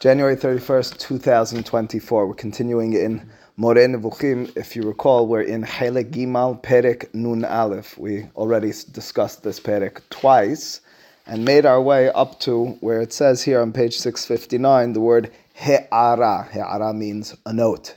January 31st, 2024. We're continuing in More Nevuchim. If you recall, we're in Helek Gimal Perek Nun Aleph. We already discussed this Perek twice and made our way up to where it says here on page 659 the word He'ara. He'ara means a note.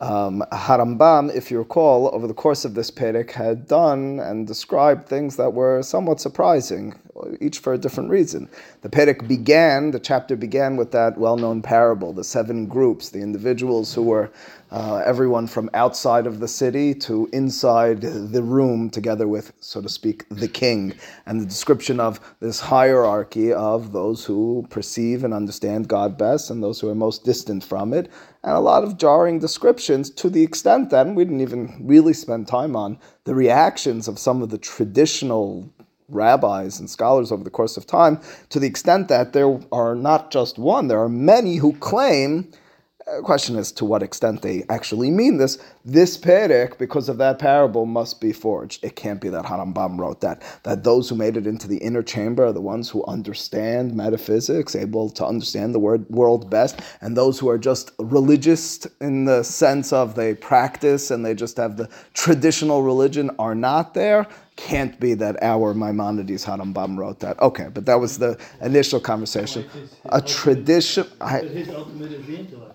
Um, Harambam, if you recall, over the course of this Perek, had done and described things that were somewhat surprising, each for a different reason. The Perek began, the chapter began with that well known parable, the seven groups, the individuals who were uh, everyone from outside of the city to inside the room, together with, so to speak, the king, and the description of this hierarchy of those who perceive and understand God best and those who are most distant from it, and a lot of jarring descriptions to the extent that we didn't even really spend time on the reactions of some of the traditional rabbis and scholars over the course of time, to the extent that there are not just one, there are many who claim uh, question is to what extent they actually mean this. This perek, because of that parable, must be forged. It can't be that Harambam wrote that. That those who made it into the inner chamber are the ones who understand metaphysics, able to understand the word, world best, and those who are just religious in the sense of they practice and they just have the traditional religion are not there can't be that our Maimonides Harambam wrote that. Okay, but that was the initial conversation. A tradition. I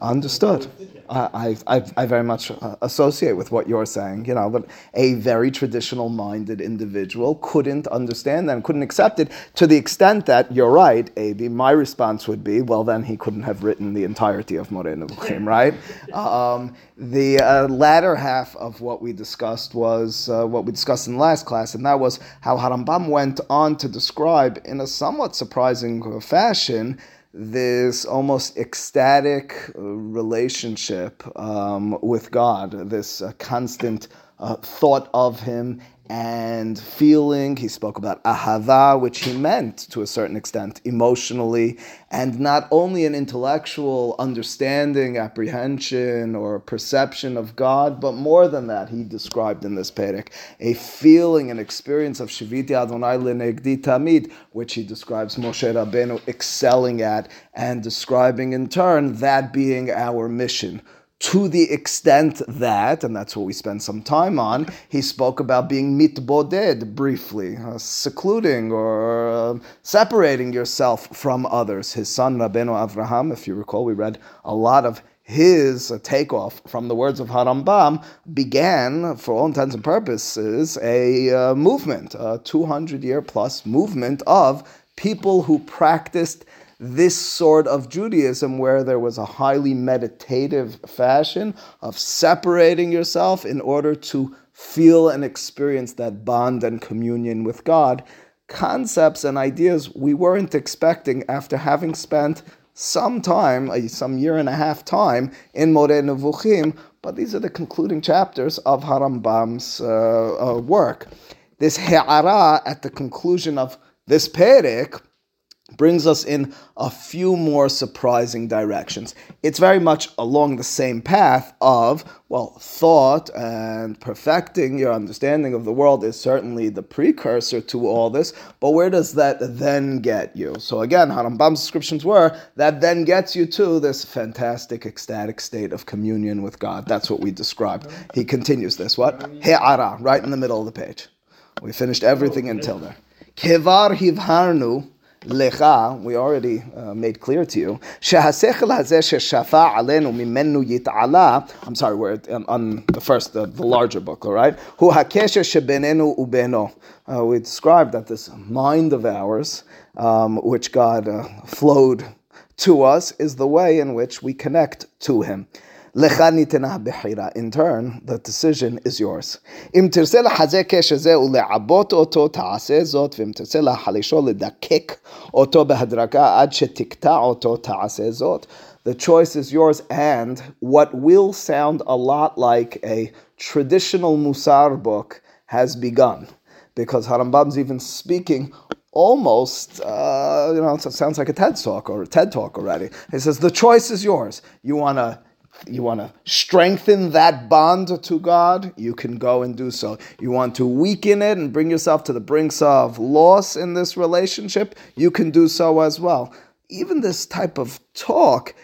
understood. I, I, I very much uh, associate with what you're saying, you know, but a very traditional minded individual couldn't understand that and couldn't accept it to the extent that you're right, Avi. My response would be, well, then he couldn't have written the entirety of Moreh Nevuchim, right? Um, the uh, latter half of what we discussed was uh, what we discussed in the last class, and that was how Harambam went on to describe in a somewhat surprising fashion this almost ecstatic uh, relationship um, with God, this uh, constant uh, thought of Him and feeling. He spoke about ahava, which he meant to a certain extent emotionally, and not only an intellectual understanding, apprehension, or perception of God, but more than that, he described in this Perek a feeling, an experience of Shiviti Adonai Lenegdi Tamid, which he describes Moshe Rabbeinu excelling at and describing in turn that being our mission to the extent that, and that's what we spend some time on, he spoke about being mitboded briefly, uh, secluding or uh, separating yourself from others. His son Rabbeinu Avraham, if you recall, we read a lot of his uh, takeoff from the words of Harambam began, for all intents and purposes, a uh, movement, a 200 year plus movement of people who practiced this sort of Judaism where there was a highly meditative fashion of separating yourself in order to feel and experience that bond and communion with God. Concepts and ideas we weren't expecting after having spent some time, some year and a half time in Moreh Nevuchim, but these are the concluding chapters of Harambam's uh, uh, work. This he'ara at the conclusion of this perek brings us in a few more surprising directions. It's very much along the same path of, well, thought and perfecting your understanding of the world is certainly the precursor to all this, but where does that then get you? So again, Harambam's descriptions were that then gets you to this fantastic ecstatic state of communion with God. That's what we described. He continues this, what? He'ara, right in the middle of the page. We finished everything until there. Kevar hivharnu lecha, we already uh, made clear to you, shehasechel hazeh alenu mimenu yit'ala, I'm sorry, we're on, um, on the first, the, the, larger book, all right? Hu hakesher shebenenu ubeno. Uh, we described that this mind of ours, um, which God uh, flowed to us, is the way in which we connect to Him. In turn, the decision is yours. אם תרצה לחזק קשר זה ולעבות אותו, תעשה זאת, ואם תרצה להחלישו, לדקק אותו בהדרגה עד שתקטע אותו, תעשה זאת. The choice is yours, and what will sound a lot like a traditional Musar book has begun. Because Harambam's even speaking almost, uh, you know, it sounds like a TED talk or a TED talk already. He says, the choice is yours. You want to you want to strengthen that bond to God, you can go and do so. You want to weaken it and bring yourself to the brinks of loss in this relationship, you can do so as well. even this type of talk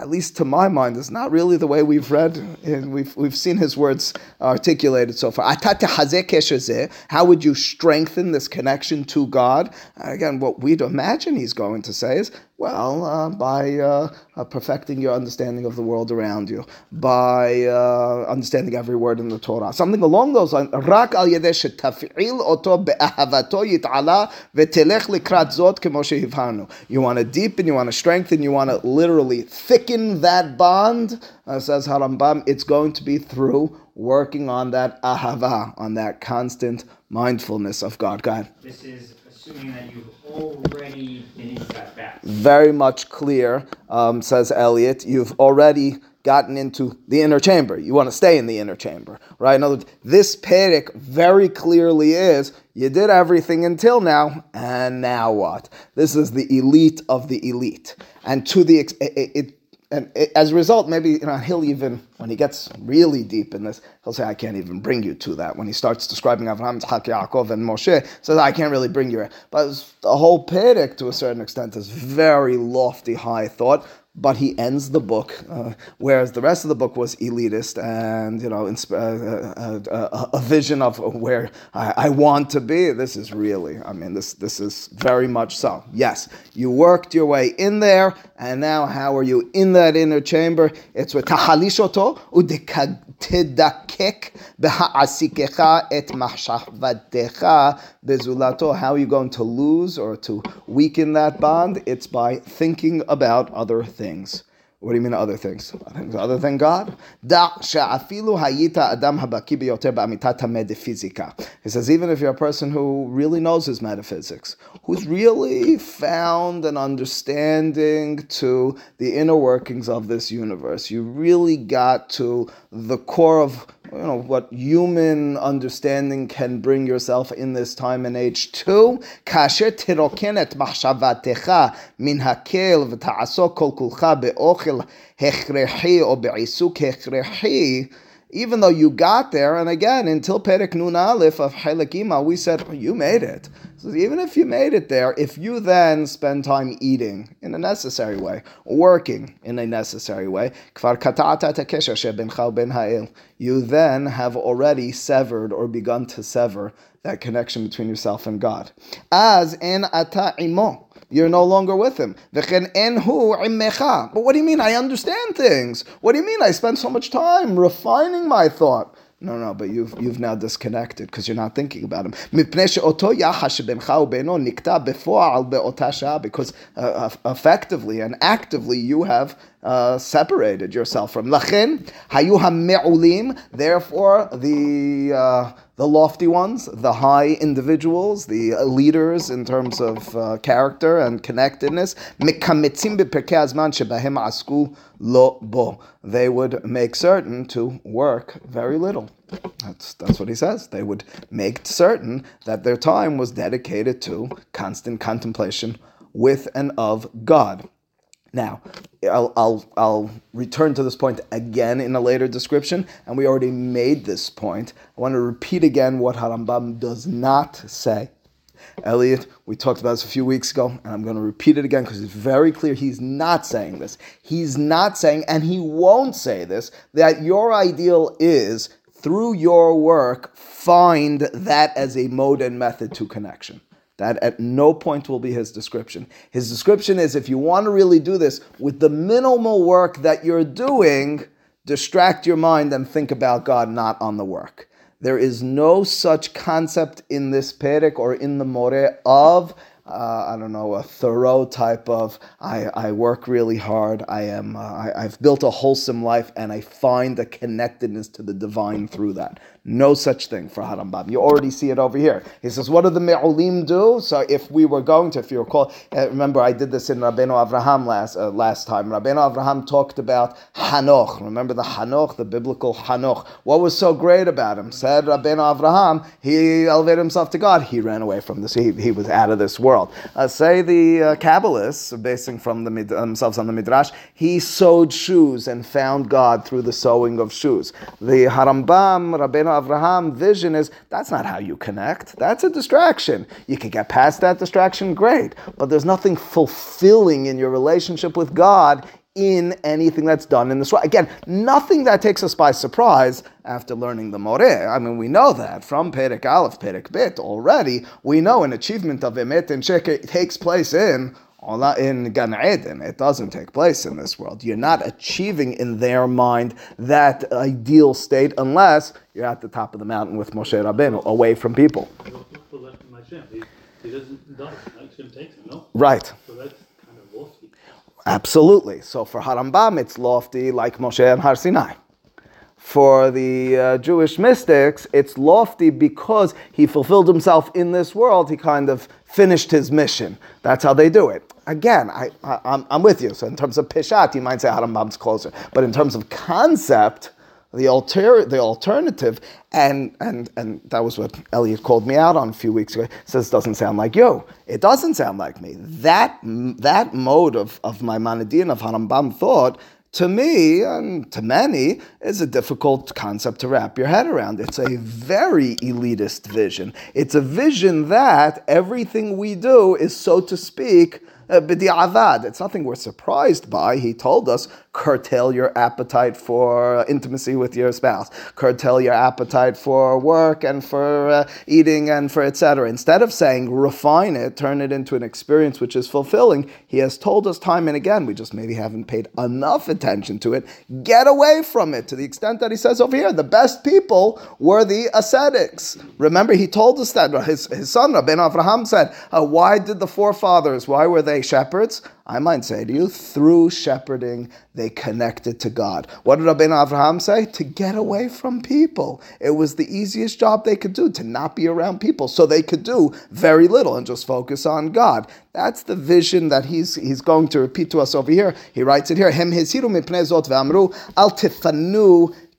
at least to my mind, is not really the way we've read and we've, we've seen his words articulated so far. How would you strengthen this connection to God? Again, what we'd imagine he's going to say is, well, uh, by uh, uh, perfecting your understanding of the world around you, by uh, understanding every word in the Torah, something along those lines. You want to deepen, you want to strengthen, you want to literally thicken that bond. Uh, says Harambam, it's going to be through working on that ahava, on that constant mindfulness of God. God. This is very much clear, um, says Eliot. You've already gotten into the inner chamber. You want to stay in the inner chamber, right? In other words, this Perek very clearly is you did everything until now, and now what? This is the elite of the elite. And to the, it, it and as a result, maybe you know he'll even when he gets really deep in this, he'll say, "I can't even bring you to that." When he starts describing Avraham, Yitzchak, Yaakov, and Moshe, says, "I can't really bring you." But the whole Perek, to a certain extent, is very lofty, high thought but he ends the book, uh, whereas the rest of the book was elitist and you know insp- uh, uh, uh, a vision of where I, I, want to be. This is really, I mean, this this is very much so. Yes, you worked your way in there, and now how are you in that inner chamber? It's with tahalishoto תדקק בהעסיקך את מחשבתך bezulato. How are you going to lose or to weaken that bond? It's by thinking about other things. What do you mean other things? Other than God? Da hayita adam metaphysica. He says, even if you're a person who really knows his metaphysics, who's really found an understanding to the inner workings of this universe, you really got to the core of you know what human understanding can bring yourself in this time and age to. כאשר תרוקן את מחשבתך מן הקל ותעסוק כל כולך באוכל הכרחי או בעיסוק הכרחי, even though you got there, and again, until Perek Nun Aleph of Halakima, we said, oh, you made it. So even if you made it there, if you then spend time eating in a necessary way, working in a necessary way, you then have already severed or begun to sever that connection between yourself and God. As in ata imo you're no longer with him. But what do you mean? I understand things. What do you mean? I spend so much time refining my thought. No, no, but you've you've now disconnected because you're not thinking about him. Because uh, effectively and actively you have uh, separated yourself from. Lachin hayu ha'me'ulim. Therefore, the uh, the lofty ones, the high individuals, the leaders in terms of uh, character and connectedness, they would make certain to work very little. That's, that's what he says. They would make certain that their time was dedicated to constant contemplation with and of God. Now, I'll, I'll, I'll return to this point again in a later description, and we already made this point. I want to repeat again what Harambam does not say. Elliot, we talked about this a few weeks ago, and I'm going to repeat it again because it's very clear he's not saying this. He's not saying, and he won't say this, that your ideal is through your work, find that as a mode and method to connection. That at no point will be his description. His description is if you want to really do this with the minimal work that you're doing, distract your mind and think about God, not on the work. There is no such concept in this Perek or in the More of uh, I don't know, a thorough type of I, I work really hard, I am uh, I, I've built a wholesome life, and I find a connectedness to the divine through that. No such thing for Harambam. You already see it over here. He says, what do the Me'ulim do? So if we were going to, if you recall, uh, remember I did this in Rabbeinu Avraham last, uh, last time. Rabbeinu Avraham talked about Hanoch. Remember the Hanoch, the biblical Hanoch. What was so great about him? Said Rabbeinu Avraham, he elevated himself to God. He ran away from this. He, he was out of this world. Uh, say the uh, Kabbalists, basing from the, themselves on the Midrash, he sewed shoes and found God through the sewing of shoes. The Harambam, Rabbeinu Avraham vision is that's not how you connect. That's a distraction. You can get past that distraction, great. But there's nothing fulfilling in your relationship with God in anything that's done in this way. Again, nothing that takes us by surprise after learning the Moreh. I mean, we know that from Perek Aleph, Perek Bit already. We know an achievement of Emet and Sheker takes place in in Gan Eden. It doesn't take place in this world. You're not achieving in their mind that ideal state unless you're at the top of the mountain with Moshe Rabbeinu, away from people. Right. Absolutely. So for Harambam, it's lofty like Moshe and Har Sinai. For the uh, Jewish mystics, it's lofty because he fulfilled himself in this world. He kind of finished his mission. That's how they do it. Again, I, I, I'm, I'm with you. So in terms of Pishat, you might say Harambam's closer. But in terms of concept, the alter, the alternative, and and and that was what Elliot called me out on a few weeks ago. Says doesn't sound like you. It doesn't sound like me. That that mode of of Maimonidean of Harambam thought to me and to many is a difficult concept to wrap your head around. It's a very elitist vision. It's a vision that everything we do is, so to speak, Uh, b'di'avad. It's nothing we're surprised by. He told us, curtail your appetite for intimacy with your spouse, curtail your appetite for work and for uh, eating and for etc. Instead of saying refine it, turn it into an experience which is fulfilling, he has told us time and again, we just maybe haven't paid enough attention to it. Get away from it to the extent that he says over here, the best people were the ascetics. Remember, he told us that his, his son, Rabbi Avraham, said, uh, Why did the forefathers, why were they shepherds? I might say to you, through shepherding, they connected to God. What did Rabbeinu Avraham say? To get away from people. It was the easiest job they could do, to not be around people. So they could do very little and just focus on God. That's the vision that he's, he's going to repeat to us over here. He writes it here.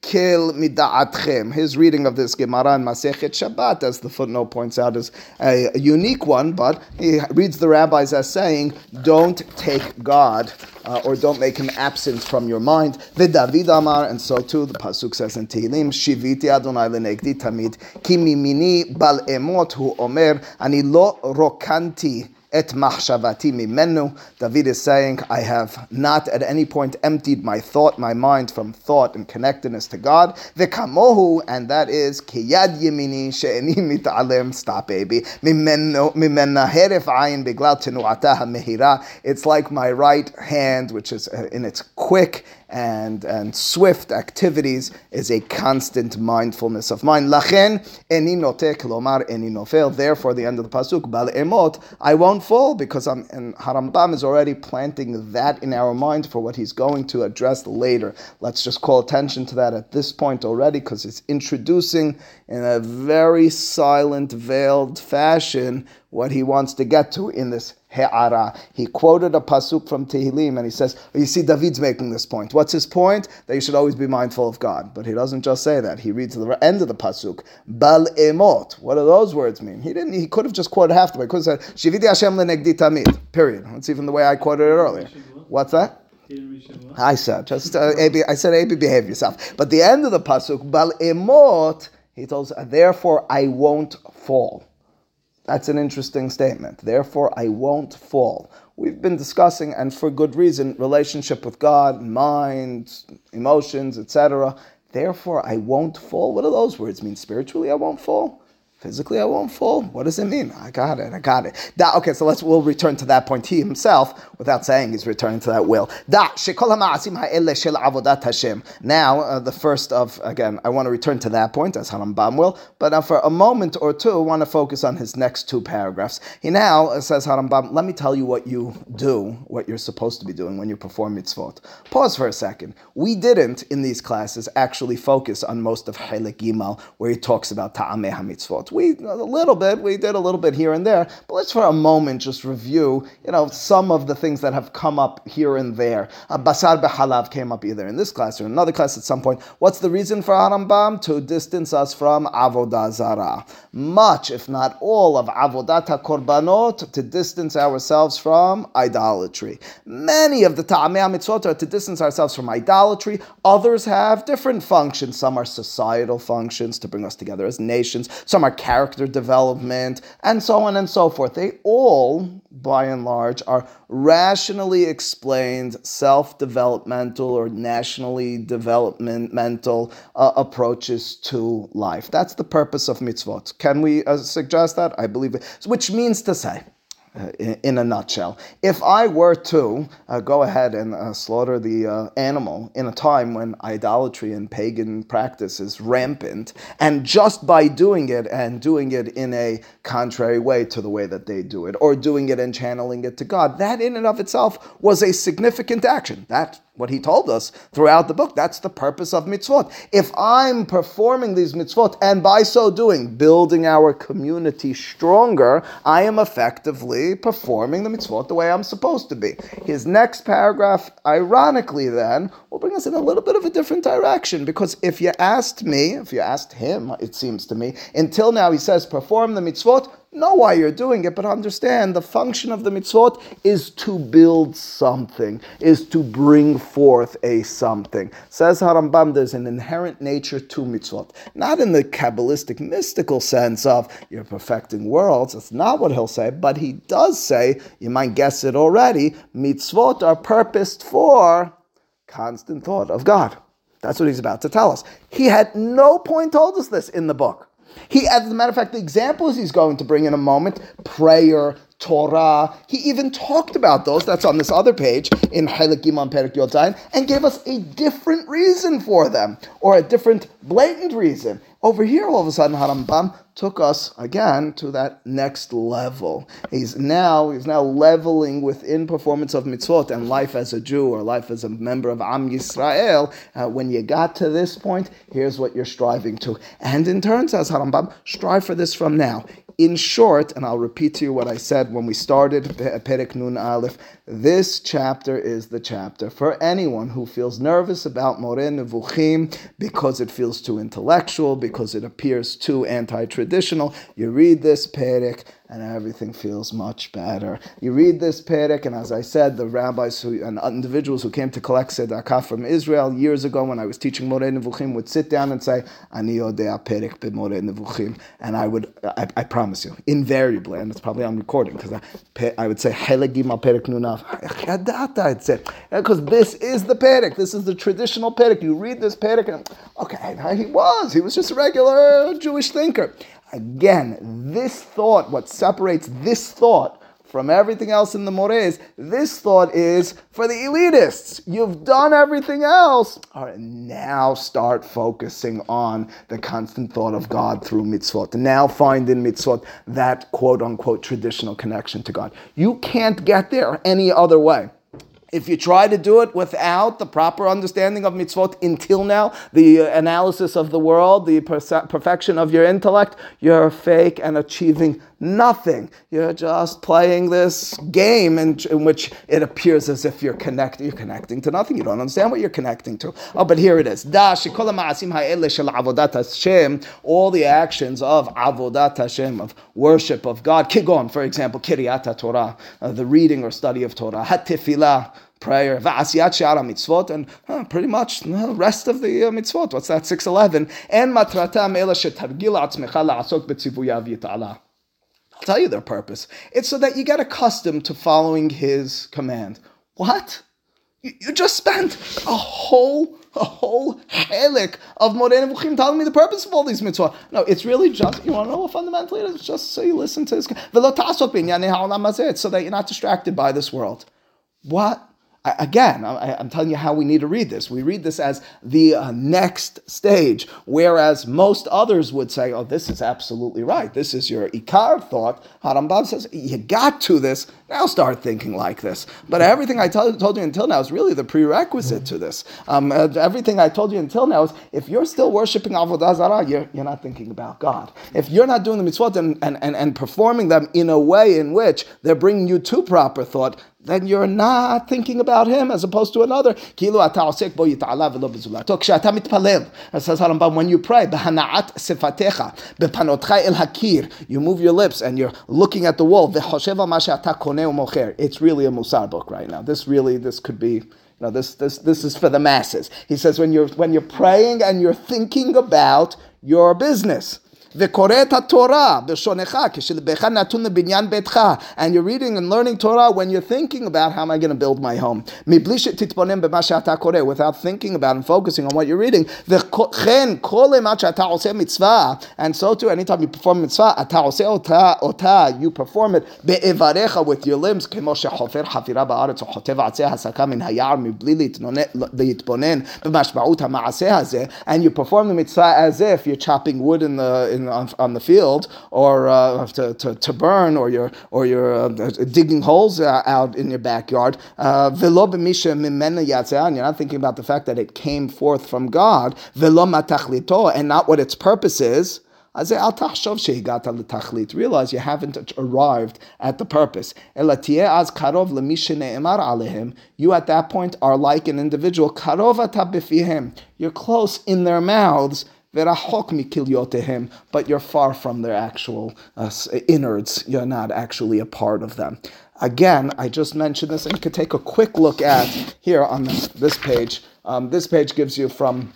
Kil mida'atchem. His reading of this Gemara in Masechet Shabbat, as the footnote points out, is a, unique one, but he reads the rabbis as saying, don't take God uh, or don't make him absent from your mind. David Amar, and so too the Pasuk says in Tehillim, Shiviti Adonai lenegdi tamid, ki mimini bal emot hu omer, ani lo rokanti et machshavati mimenu. David is saying, I have not at any point emptied my thought, my mind from thought and connectedness to God. V'kamohu, and that is kiyad yemini she'eni mit'alem. Stop, baby. Mimena heref ayin beglal tenuata mehira. It's like my right hand, which is in its quick and, and swift activities is a constant mindfulness of mind. Lachen eni notek lomar eni nofel. Therefore, the end of the pasuk bal emot, I won't fall because I'm. And Harambam is already planting that in our mind for what he's going to address later. Let's just call attention to that at this point already because it's introducing in a very silent, veiled fashion what he wants to get to in this he'ara. He quoted a pasuk from Tehillim and he says, oh, you see, David's making this point. What's his point? That you should always be mindful of God. But he doesn't just say that. He reads the end of the pasuk, bal emot. What do those words mean? He didn't. He could have just quoted half the way. He could have said, shiviti Hashem lenegdi tamid. Period. That's even the way I quoted it earlier. What's that? I said, just uh, I said, AB, behave yourself. But the end of the pasuk, bal emot, he tells, therefore I won't fall. That's an interesting statement. Therefore, I won't fall. We've been discussing, and for good reason, relationship with God, mind, emotions, etc. Therefore, I won't fall. What do those words mean? Spiritually, I won't fall. Physically, I won't fall. What does it mean? I got it. I got it. Da, okay, so let's we'll return to that point. He himself, without saying, he's returning to that will. Da Now, uh, the first of again, I want to return to that point as Harambam will, but now for a moment or two, I want to focus on his next two paragraphs. He now uh, says Harambam, let me tell you what you do, what you're supposed to be doing when you perform mitzvot. Pause for a second. We didn't in these classes actually focus on most of Chelik Gimal, where he talks about Ta'ameh mitzvot We a little bit, we did a little bit here and there, but let's for a moment just review, you know, some of the things that have come up here and there. Uh, Basar behalav came up either in this class or another class at some point. What's the reason for Harambam? To distance us from avodah zara. Much, if not all, of avodat korbanot to distance ourselves from idolatry. Many of the ta'amei mitzvot are to distance ourselves from idolatry. Others have different functions. Some are societal functions to bring us together as nations. Some are character development, and so on and so forth. They all, by and large, are rationally explained self-developmental or nationally developmental uh, approaches to life. That's the purpose of mitzvot. Can we uh, suggest that? I believe it. Which means to say, uh, in, in, a nutshell. If I were to uh, go ahead and uh, slaughter the uh, animal in a time when idolatry and pagan practice is rampant, and just by doing it and doing it in a contrary way to the way that they do it, or doing it and channeling it to God, that in and of itself was a significant action. That what he told us throughout the book. That's the purpose of mitzvot. If I'm performing these mitzvot and by so doing building our community stronger, I am effectively performing the mitzvot the way I'm supposed to be. His next paragraph, ironically, then, will bring us in a little bit of a different direction because if you asked me, if you asked him, it seems to me, until now he says perform the mitzvot know why you're doing it, but understand the function of the mitzvot is to build something, is to bring forth a something. Says Harambam, there's an inherent nature to mitzvot. Not in the Kabbalistic mystical sense of you're perfecting worlds, that's not what he'll say, but he does say, you might guess it already, mitzvot are purposed for constant thought of God. That's what he's about to tell us. He had no point told us this in the book. He, as a matter of fact, the examples he's going to bring in a moment prayer, Torah. He even talked about those. That's on this other page in Chelik Gimel Perek Yodain, and gave us a different reason for them, or a different blatant reason. Over here, all of a sudden, Harambam took us again to that next level. He's now he's now leveling within performance of mitzvot and life as a Jew or life as a member of Am Yisrael. Uh, when you got to this point, here's what you're striving to. And in turn, says Harambam, strive for this from now. In short, and I'll repeat to you what I said when we started Perek Nun Aleph, this chapter is the chapter for anyone who feels nervous about Moreh Nevuchim because it feels too intellectual, because it appears too anti-traditional. You read this Perek and everything feels much better. You read this Perek, and as I said, the rabbis who, and individuals who came to collect tzedakah from Israel years ago when I was teaching Moreh Nevuchim would sit down and say, Ani yodea Perek b'Moreh Nevuchim. And I would, I, I, promise you, invariably, and it's probably on recording, because I, I would say, Helegim Perek Nunav. I'd say, because this is the Perek, this is the traditional Perek. You read this Perek, and okay, he was, he was just a regular Jewish thinker. Again, this thought, what separates this thought from everything else in the Mores, this thought is for the elitists. You've done everything else. All right, now start focusing on the constant thought of God through mitzvot. Now find in mitzvot that quote unquote traditional connection to God. You can't get there any other way. If you try to do it without the proper understanding of mitzvot until now, the uh, analysis of the world, the perfection of your intellect, you're fake and achieving nothing. You're just playing this game in, in which it appears as if you're connecting. You're connecting to nothing. You don't understand what you're connecting to. Oh, but here it is. All the actions of avodat Hashem, of worship of God. Kigon, for example, Kiryat Torah, uh, the reading or study of Torah. Hatifilah prayer, va'asiyat shara mitzvot, and uh, pretty much the rest of the uh, mitzvot. What's that? 611. And matratam ela shetargil atzmecha la'asok betzivuyav yita'ala. Tell you their purpose. It's so that you get accustomed to following his command. What? You, just spent a whole a whole helik of Moreh Nevuchim telling me the purpose of all these mitzvot. No, it's really just, you want to know what fundamentally it is? Just so you listen to his, so that you're not distracted by this world. What? Again, I, am telling you how we need to read this. We read this as the uh, next stage, whereas most others would say, oh, this is absolutely right. This is your Ikar thought. Harambam says, you got to this. Now start thinking like this. But everything I t- told you until now is really the prerequisite to this. Um, uh, everything I told you until now is if you're still worshiping Avodah Zarah, you're, you're not thinking about God. If you're not doing the mitzvot and, and, and, and performing them in a way in which they're bringing you to proper thought, then you're not thinking about him as opposed to another. When you pray, you move your lips and you're looking at the wall. It's really a musar book right now. This really, this could be. No, this, this, this is for the masses. He says when you're, when you're praying and you're thinking about your business, וקורא את התורה בלשונך, כשלבך נתון לבניין ביתך, and you're reading and learning Torah when you're thinking about how am I going to build my home. מבלי שתתבונן במה שאתה קורא, without thinking about and focusing on what you're reading. וכן, כל אימת שאתה עושה מצווה, and so too, anytime you perform מצווה, אתה עושה אותה, אותה, you perform it באיבריך with your limbs, כמו שחופר חפירה בארץ או חוטב עצי הסקה מן היער מבלי להתבונן במשמעות המעשה הזה, and you perform the mitzvah as if you're chopping wood in the, in on, on the field or uh, to, to, to, burn or you're, or you're uh, digging holes uh, out in your backyard. Uh, and you're not thinking about the fact that it came forth from God. And not what its purpose is. Realize you haven't arrived at the purpose. You at that point are like an individual. You're close in their mouths but you're far from their actual uh, innards. You're not actually a part of them. Again, I just mentioned this, and you could take a quick look at here on this, this page. Um, this page gives you from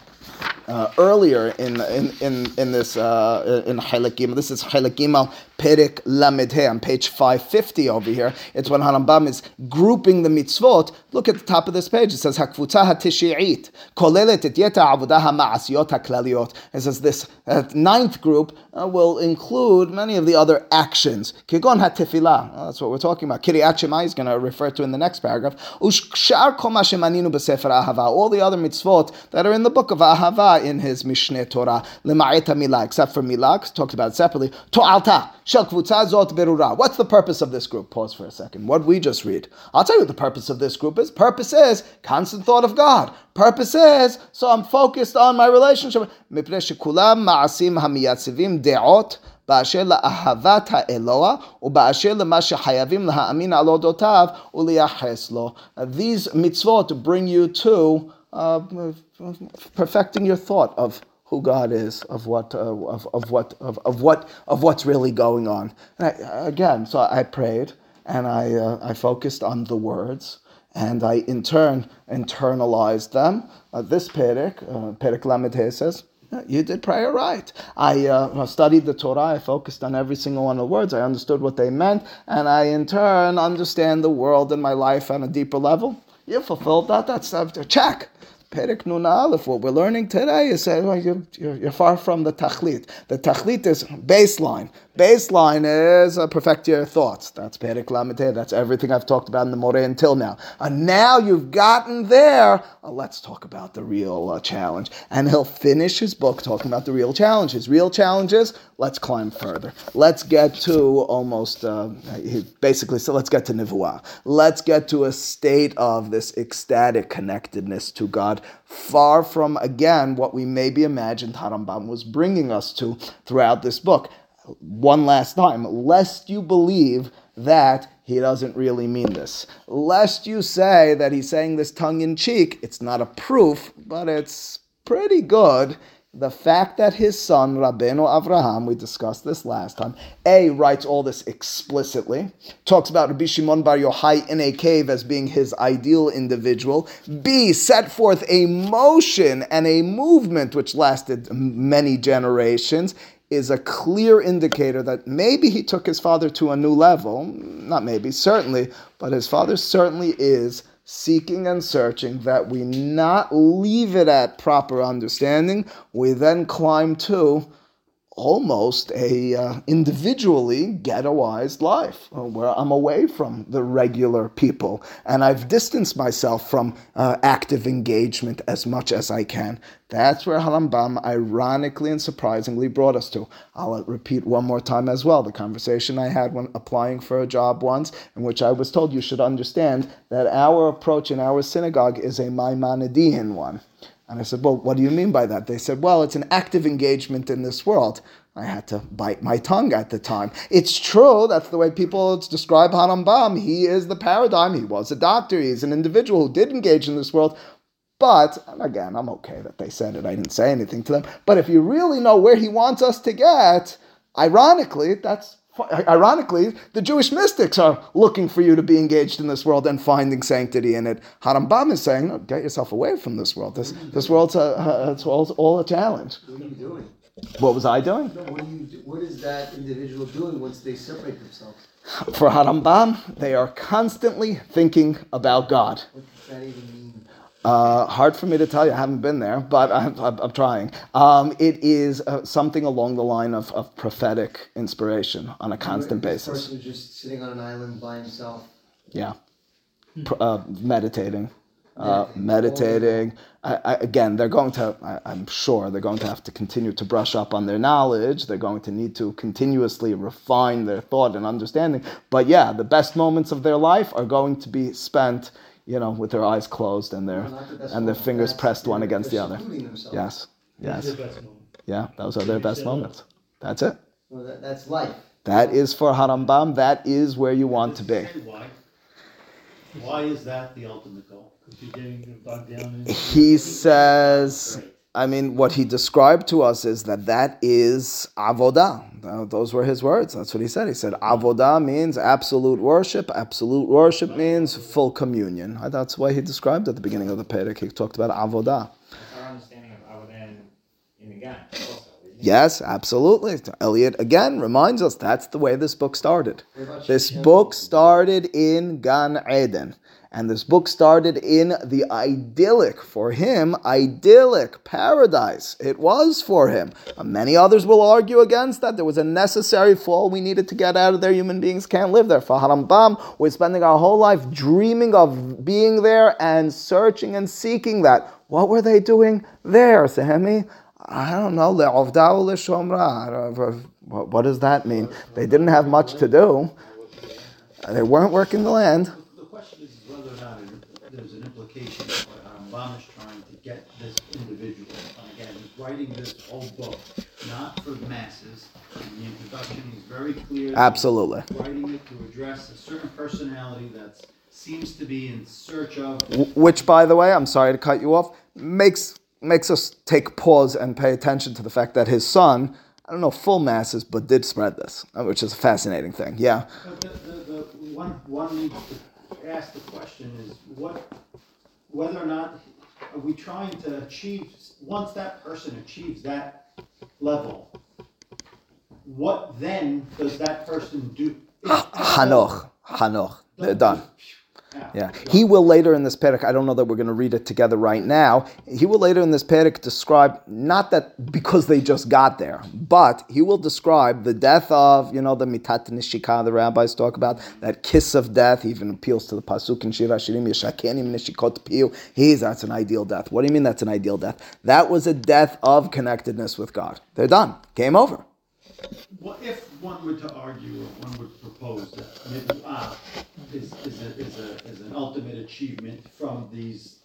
uh, earlier in in in, in this uh, in Halakim. This is Halakim Perik Lamedhe on page 550 over here. It's when Harambam is grouping the mitzvot. Look at the top of this page. It says Hakvutza HaTishi'it kolelet et yeta avodah ha'ma'asiyot ha'klaliot. It says this uh, ninth group uh, will include many of the other actions. Kigon HaTefilah. Uh, that's what we're talking about. Kiryat Shema is going to refer to in the next paragraph. Ushkshar kol shemaninu b'sefer Ahava. All the other mitzvot that are in the book of Ahava in his Mishneh Torah. Lema'et milah, except for milah, talked about separately. To'alta. Shel zot berura. What's the purpose of this group? Pause for a second. What we just read? I'll tell you what the purpose of this group is. Purpose is constant thought of God Purpose is so I'm focused on my relationship. באשר לאהבת האלוה ובאשר למה שחייבים להאמין על אודותיו ולייחס לו. These mitzvot bring you to uh, perfecting your thought of who God is, of what, uh, of, of what, of, of what, of what's really going on. I, again, so I prayed and I, uh, I focused on the words and I in turn internalized them. Uh, this Perek, uh, Perek Lamed says, you did prayer right. I uh, studied the Torah. I focused on every single one of the words. I understood what they meant, and I in turn understand the world and my life on a deeper level. You fulfilled that. That's a check. Perek Nun Aleph, what we're learning today is that well, you're, you're, far from the Tachlit. The Tachlit is baseline. Baseline is uh, perfect your thoughts. That's Perek Lamed That's everything I've talked about in the Moreh until now. And now you've gotten there. Uh, let's talk about the real uh, challenge. And he'll finish his book talking about the real challenge. His real challenges. Let's climb further. Let's get to almost uh, basically. So let's get to Nivuah. Let's get to a state of this ecstatic connectedness to God, far from again what we maybe imagined Harambam was bringing us to throughout this book one last time, lest you believe that he doesn't really mean this. Lest you say that he's saying this tongue in cheek, it's not a proof, but it's pretty good. The fact that his son, Rabbeinu Avraham, we discussed this last time, A, writes all this explicitly, talks about Rabbi Shimon Bar Yochai in a cave as being his ideal individual, B, set forth a motion and a movement which lasted many generations, is a clear indicator that maybe he took his father to a new level. Not maybe, certainly, but his father certainly is seeking and searching that we not leave it at proper understanding. We then climb to almost a uh, individually ghettoized life uh, where I'm away from the regular people and I've distanced myself from uh, active engagement as much as I can. That's where Harambam ironically and surprisingly brought us to. I'll repeat one more time as well the conversation I had when applying for a job once, in which I was told you should understand that our approach in our synagogue is a Maimonidean one. And I said, Well, what do you mean by that? They said, Well, it's an active engagement in this world. I had to bite my tongue at the time. It's true, that's the way people describe Harambam. He is the paradigm. He was a doctor, he's an individual who did engage in this world. But, again, I'm okay that they said it. I didn't say anything to them. But if you really know where he wants us to get, ironically, that's Ironically, the Jewish mystics are looking for you to be engaged in this world and finding sanctity in it. Harambam is saying, no, get yourself away from this world. This, this world's a, it's all, all a challenge. What are you doing? What was I doing? No, what, are you, do- what is that individual doing once they separate themselves? For Harambam, they are constantly thinking about God. What does that even mean? Uh, hard for me to tell you. I haven't been there, but I'm, I'm, I'm trying. Um, it is uh, something along the line of, of prophetic inspiration on a constant This basis. person just sitting on an island by himself. Yeah. Pr- uh, meditating. Uh, meditating. I, I, again, they're going to, I, I'm sure, they're going to have to continue to brush up on their knowledge. They're going to need to continuously refine their thought and understanding. But yeah, the best moments of their life are going to be spent, you know, with their eyes closed and their, the and their fingers That's- pressed one against the other. themselves. Yes. Yes. the best moment. Yeah, those are their best moments. That's it. Well, that, that's life. That is for Harambam. That is where you want to be. Why? Why is that the ultimate goal? Because you're getting bogged down in. He says, I mean, what he described to us is that that is avodah. Uh, Those were his words. That's what he said. He said, avodah means absolute worship. Absolute worship means full communion. Uh, That's why he described at the beginning of the Perek. He talked about avodah. Our understanding of Avodah in Gan also. isn't it? Yes, absolutely. Eliot again reminds us that's the way this book started. This book started in Gan Eden. And this book started in the idyllic, for him, idyllic paradise. It was for him. Uh, Many others will argue against that. There was a necessary fall we needed to get out of there. Human beings can't live there. For Harambam, we're spending our whole life dreaming of being there and searching and seeking that. What were they doing there, Sehemi? I don't know. What does that mean? They didn't have much to do. They weren't working the land. The question is whether or not it- there's an implication of what Rambam is trying to get this individual. And again, he's writing this whole book, not for the masses. In the introduction, he's very clear. Absolutely. Writing it to address a certain personality that seems to be in search of Which, by the way, I'm sorry to cut you off, makes makes us take pause and pay attention to the fact that his son, I don't know full masses, but did spread this, uh, which is a fascinating thing. Yeah. But the, the, the one, one needs to ask the question is what, whether or not, are we trying to achieve, once that person achieves that level, what then does that person do? Hanoch, Hanoch, done. Yeah. He will later in this perek. I don't know that we're going to read it together right now. He will later in this perek describe not that because they just got there, but he will describe the death of you know the mitat nishika the rabbis talk about that kiss of death. He even appeals to the pasuk in Shir HaShirim Yeshakenim Nishikot Piu. He's that's an ideal death. What do you mean that's an ideal death? That was a death of connectedness with God. They're done. Game over. Well, if one were to argue, or one would propose that Nibu'ah is, is, a, is, a, is an ultimate achievement from these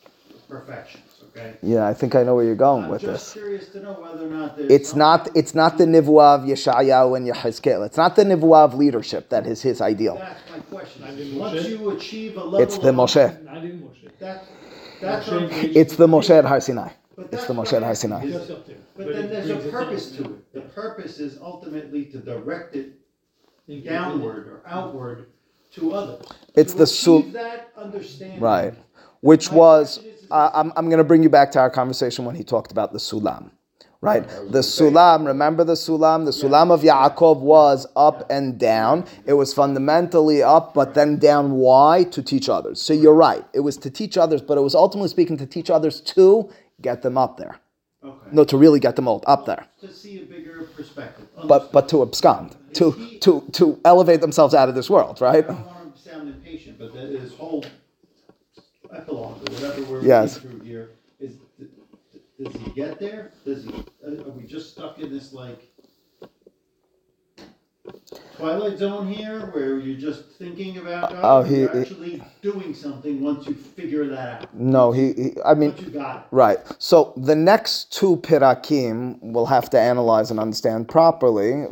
perfections, okay? Yeah, I think I know where you're going I'm with just this. curious to know whether or not there's. It's some- not. It's not the nivuah of Yeshayahu and Yehezkel. It's not the nivuah of leadership that is his ideal. That's my question. I Once Moshe. you achieve a level. It's the of- Moshe. I didn't Moshe. That, that's. Moshe what- engaged It's the Moshe at Har Sinai. But It's the what Moshe at I'm Har. Sinai. Is- Just up there. But But then there's a purpose to it. The purpose is ultimately to direct it downward or outward to others. It's To the sul- that understanding. Right. Which My was, uh, I'm, I'm going to bring you back to our conversation when he talked about the Sulam. Right? The Sulam, remember the Sulam? The Sulam of Yaakov was up and down. It was fundamentally up, but then down. Why? To teach others. So you're right. It was to teach others, but it was ultimately speaking to teach others to get them up there. Okay. No, to really get them all up there. To see a bigger perspective. But but to abscond, to to to elevate themselves out of this world, right? I don't want to sound impatient, but this whole epilogue or whatever we're Yes. through here is, does he get there? Does he, are we just stuck in this like twilight zone here where you're just thinking about uh, oh, God? Oh, he- you're he- actually doing something once you figure that out. No, he, he I mean, Once you got it. Right. So the next two pirakim we'll have to analyze and understand properly.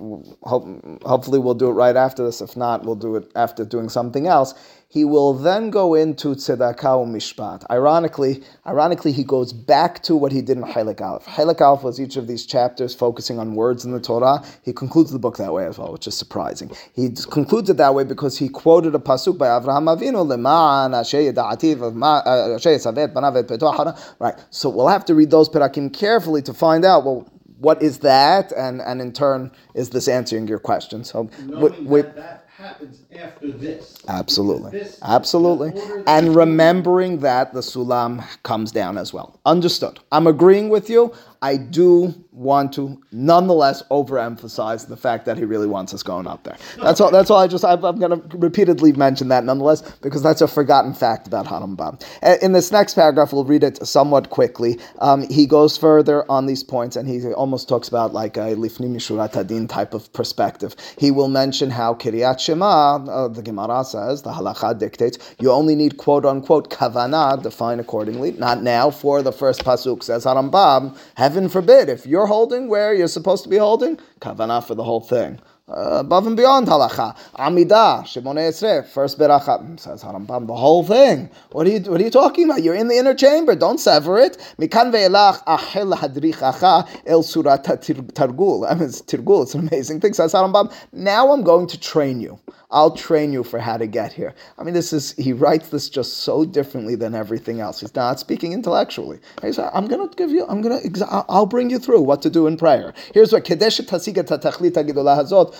Hope, hopefully, we'll do it right after this. If not, we'll do it after doing something else. He will then go into tzedakah mishpat. Ironically, ironically, he goes back to what he did in Halak Aleph. Halak Aleph was each of these chapters focusing on words in the Torah. He concludes the book that way as well, which is surprising. He concludes it that way because he quoted a pasuk by Avraham Avinu, "Leman asher yeda'ati v'ma- uh, asher yisavet banav et beto hara." Right. So we'll have to read those perakim carefully to find out. Well, what is that? And and in turn, is this answering your question? So we, we, that that happens after this. Absolutely. This- Absolutely. the order that And remembering that the sulam comes down as well. Understood. I'm agreeing with you. I do want to nonetheless overemphasize the fact that he really wants us going up there. That's all. That's all. I just I'm, I'm going to repeatedly mention that nonetheless because that's a forgotten fact about Harambam. Uh, In this next paragraph, we'll read it somewhat quickly. Um, he goes further on these points, and he almost talks about like a lifni mishurat hadin type of perspective. He will mention how Kiryat Shema, uh, the Gemara says, the halacha dictates, you only need quote unquote kavana, defined accordingly. Not now for the first pasuk says Harambam. Heaven forbid if you're holding where you're supposed to be holding kavana for the whole thing. Above and beyond halacha, Amida, Shemone Esrei, first beracha says Harambam, the whole thing. What are you What are you talking about? You're in the inner chamber. Don't sever it. Mikan ve'elach achel hadrichacha el surat targul. I mean, it's tirgul. It's an amazing thing. Says Harambam. Now I'm going to train you. I'll train you for how to get here. I mean, this is he writes this just so differently than everything else. He's not speaking intellectually. He's like, I'm going to give you. I'm going to. I'll bring you through what to do in prayer. Here's what kadesh tasiga tatachlit hagidolah hazot,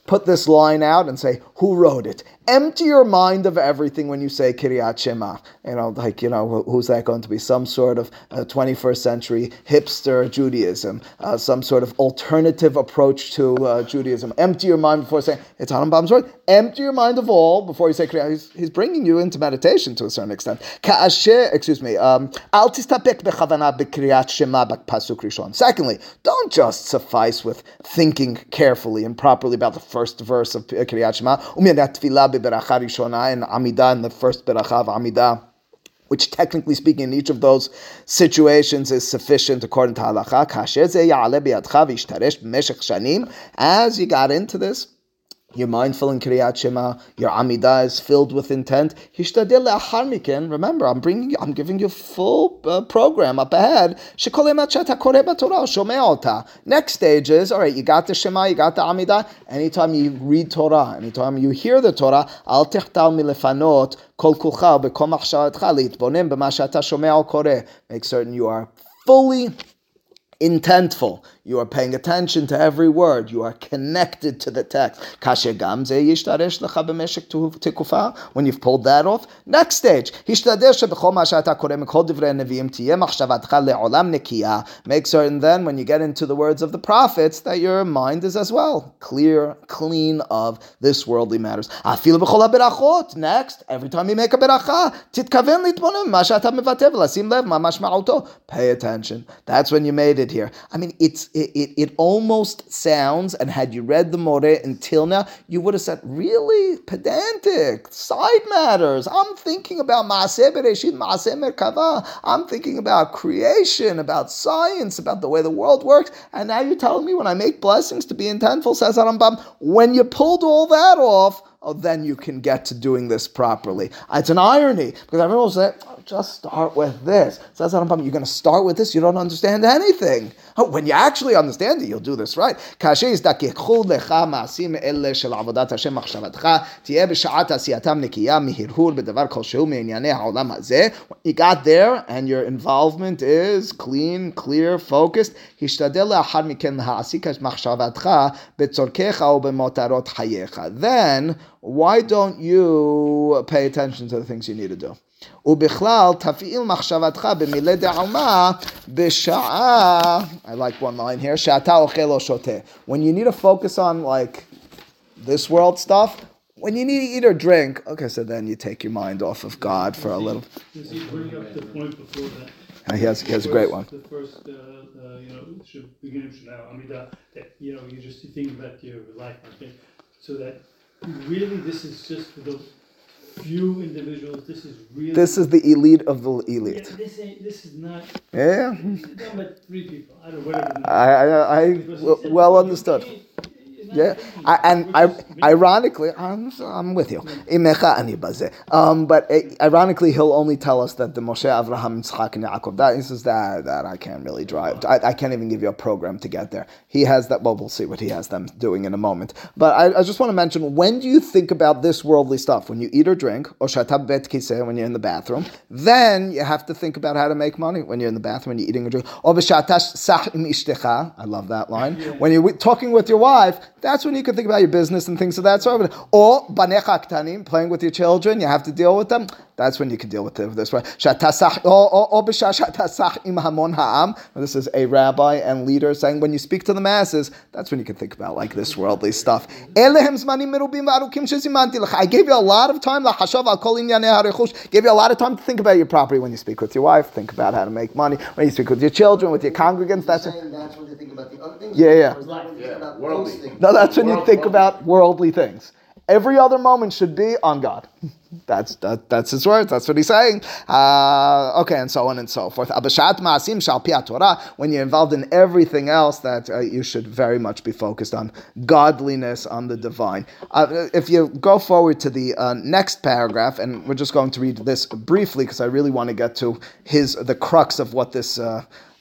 put this line out and say, who wrote it? Empty your mind of everything when you say Kiryat Shema. You know, like, you know, who's that going to be? Some sort of uh, 21st century hipster Judaism, uh, some sort of alternative approach to uh, Judaism. Empty your mind before saying, it's Harambam's word. Empty your mind of all before you say Kiryat. He's, he's bringing you into meditation to a certain extent. Ka'asher, excuse me, um, al tistapek bechavana b'Kiryat Shema b'pasuk rishon. Secondly, don't just suffice with thinking carefully and properly about the first verse of Kiryat Shema. Umiyadat tefillah b'beracha rishona and Amidah in the first beracha of Amidah which technically speaking in each of those situations is sufficient according to halacha. As you got into this, you're mindful in Kriyat Shema. Your Amidah is filled with intent. Hishtadil le'achar. Remember, I'm bringing, I'm giving you full uh, program up ahead. Next stage is all right. You got the Shema, you got the Amidah. Anytime you read Torah, anytime you hear the Torah. Make certain you are fully intentful. You are paying attention to every word. You are connected to the text. When you've pulled that off, next stage. Make certain then, when you get into the words of the prophets, that your mind is as well clear, clean of this worldly matters. Next, every time you make a beracha. Pay attention. That's when you made it here. I mean, it's it, it, it almost sounds, and had you read the Moreh until now, you would have said, really pedantic, side matters. I'm thinking about Maaseh Bereshit, Maaseh Merkava. I'm thinking about creation, about science, about the way the world works. And now you're telling me when I make blessings to be intentful, says Harambam, when you pulled all that off, oh, then you can get to doing this properly. It's an irony because everyone will say, just start with this. So that's not a. You're going to start with this. You don't understand anything. Oh, when you actually understand it, you'll do this right. You got there, and your involvement is clean, clear, focused. Then, why don't you pay attention to the things you need to do? ובכלל תפעיל מחשבתך במילי דעלמא בשעה, I like one line here, שאתה אוכל או שותה. When you need to focus on like this world stuff, when you need to eat or drink, okay, so then you take your mind off of God for a little. Does he bring up the point before that? He has, he has a great one. The first, uh, uh, you know, should, beginning of Shana Amida, that, you know, you just think about your life, okay? So that really this is just for the few individuals, this is really. This is the elite of the Yeah, elite. this ain't, this is not, Yeah, not about three people, I don't know, whatever. I, I, I well, well understood. Can't- you're not Yeah, I, and I, ironically, I'm, I'm with you. Imecha ani bazeh. Um, but uh, ironically, he'll only tell us that the Moshe, Avraham, Yitzchak, and Yaakov. That he says that that I can't really drive. I, I can't even give you a program to get there. He has that. Well, we'll see what he has them doing in a moment. But I, I just want to mention: when do you think about this worldly stuff? When you eat or drink, or shatab bet kiseh, when you're in the bathroom, then you have to think about how to make money. When you're in the bathroom, when you're eating or drinking, or b'shatash sach im ishtecha. I love that line. When you're talking with your wife, that's when you can think about your business and things of that sort. Or banecha ktanim, playing with your children, you have to deal with them. That's when you can deal with it this way. This is a rabbi and leader saying when you speak to the masses, that's when you can think about like this worldly stuff. I gave you a lot of time. Gave you a lot of time to think about your property when you speak with your wife. Think about how to make money when you speak with your children, with your congregants. That's that's when think about the other things? Yeah, yeah. Or is that when they think about worldly. things? No, that's when you think about worldly things. Every other moment should be on God. That's that, that's his words. That's what he's saying. Uh, okay, and so on and so forth. Abashat ma'asim shal Torah. When you're involved in everything else, that uh, you should very much be focused on godliness, on the divine. Uh, if you go forward to the uh, next paragraph, and we're just going to read this briefly because I really want to get to his the crux of what this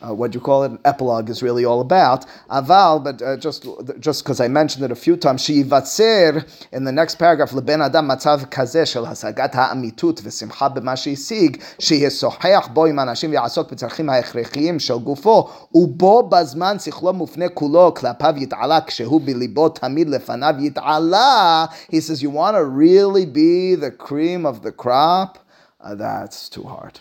Uh, uh, what do you call it? An epilogue is really all about. Aval, but uh, just just because I mentioned it a few times, שיבצר in the next paragraph, לבן אדם מצב כזה של השגת האמיתות ושמחה במה שהשיג, שישוחח בו עם אנשים ויעסוק בצרכים ההכרחיים של גופו, ובו בזמן שכלו מופנה כולו כלפיו יתעלה, כשהוא בליבו תמיד לפניו יתעלה. He says, you want to really be the cream of the crop? Uh, that's too hard.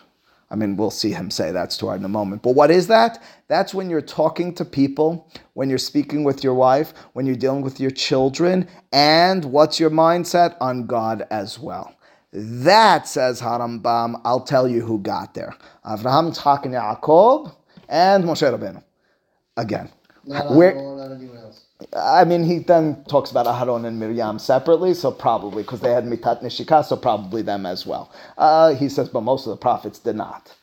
I mean, we'll see him say that to hard in a moment. But what is that? That's when you're talking to people, when you're speaking with your wife, when you're dealing with your children, and what's your mindset on God as well. That says Harambam. I'll tell you who got there: Avraham, Yitzchak, and Yaakov, and Moshe Rabbeinu. Again, Not Where- not else. I mean, he then talks about Aharon and Miriam separately, so probably because they had mitat nishika, so probably them as well. Uh, he says, but most of the prophets did not.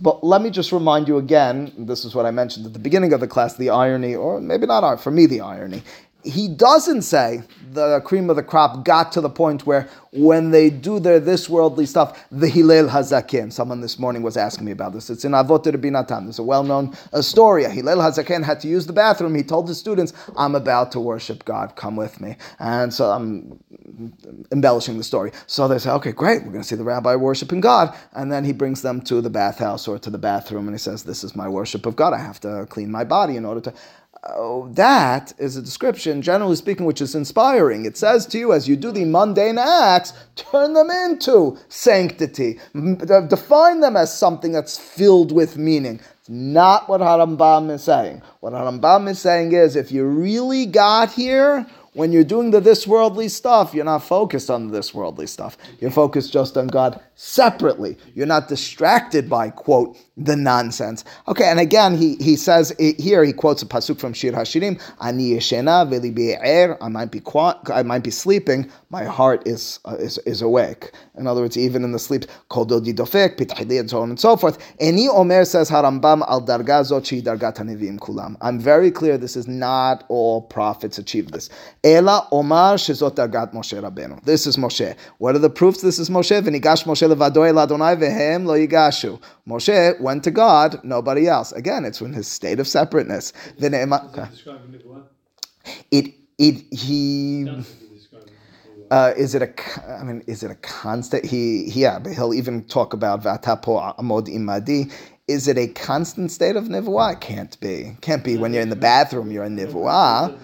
But let me just remind you again. This is what I mentioned at the beginning of the class: the irony, or maybe not irony, for me, the irony. He doesn't say the cream of the crop got to the point where when they do their this worldly stuff, the Hillel Hazaken. Someone this morning was asking me about this. It's in Avot Rabbi Natan. There's a well-known uh, story. Hillel Hazaken had to use the bathroom. He told his students, "I'm about to worship God. Come with me." And so I'm embellishing the story. So they say, "Okay, great. We're going to see the rabbi worshiping God." And then he brings them to the bathhouse or to the bathroom, and he says, "This is my worship of God. I have to clean my body in order to." Oh, that is a description, generally speaking, which is inspiring. It says to you, as you do the mundane acts, turn them into sanctity. Uh, define them as something that's filled with meaning. It's not what Harambam is saying. What Harambam is saying is, if you really got here, when you're doing the this worldly stuff, you're not focused on this worldly stuff. You're focused just on God separately. You're not distracted by, quote, the nonsense. Okay, and again, he, he says it, here, he quotes a pasuk from Shir Hashirim, Ani yeshena v'libi er, I might be qua- I might be sleeping, my heart is, uh, is, is awake. In other words, even in the sleep, kol dodi dofek, pitchili, and so on and so forth. Eni omer says Harambam al darga zot shehi dargat hanevim kulam. I'm very clear this is not all prophets achieve this. Ela Omar Shezot Dargat Moshe Rabbeinu. This is Moshe. What are the proofs? This is Moshe. V'nigash Moshe levado el Adonai vehem lo yigashu. Moshe went to God, nobody else. Again, it's in his state of separateness. V'ne'ema- Does it? It it he. Sounds like it describes Nebuah. Uh, is it a? I mean, is it a constant? He, yeah, but he'll even talk about vatapo amod imadi. Is it a constant state of nivuah? It can't be. Can't be when you're in the bathroom. You're in nivuah,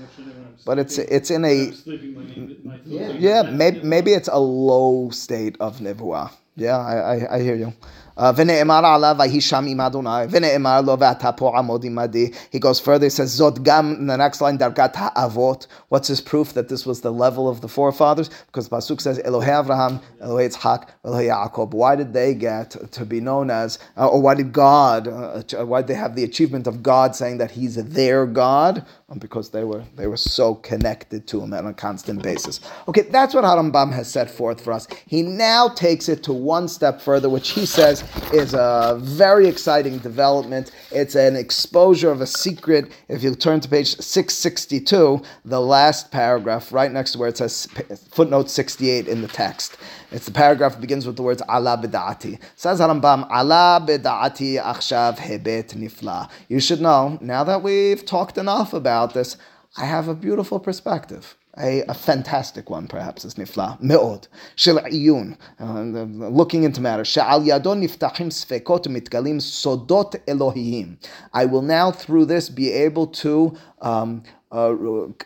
but it's it's in a I'm sleeping, my, my Yeah. yeah. Maybe maybe it's a low state of nivuah. Yeah, I, I, I hear you. Uh, "V'ne'emar alav vayisham im Adonai, v'ne'emar lo v'ata po amod imadi." He goes further. He says, "Zot gam." In the next line, dargat ha'avot. What's his proof that this was the level of the forefathers? Because pasuk says, "Elohei Avraham, Elohei Yitzchak, Elohei Yaakov." Why did they get to be known as, uh, or why did God? Uh, why did they have the achievement of God saying that He's their God? Um, because they were they were so connected to Him on a constant basis. Okay, that's what Harambam has set forth for us. He now takes it to one step further, which he says is a very exciting development. It's an exposure of a secret. If you turn to page 662, the last paragraph, right next to where it says footnote 68 in the text. It's the paragraph that begins with the words Allah bid'ati. Says Harambam, Allah bid'ati achshav hebet nifla. You should know, now that we've talked enough about this, I have a beautiful perspective. A, a fantastic one, perhaps, is nifla. Me'od. Shel iyun. Uh, looking into matters. She'al yadon niftachim sfekot mitgalim sodot Elohim. I will now, through this, be able to um, uh,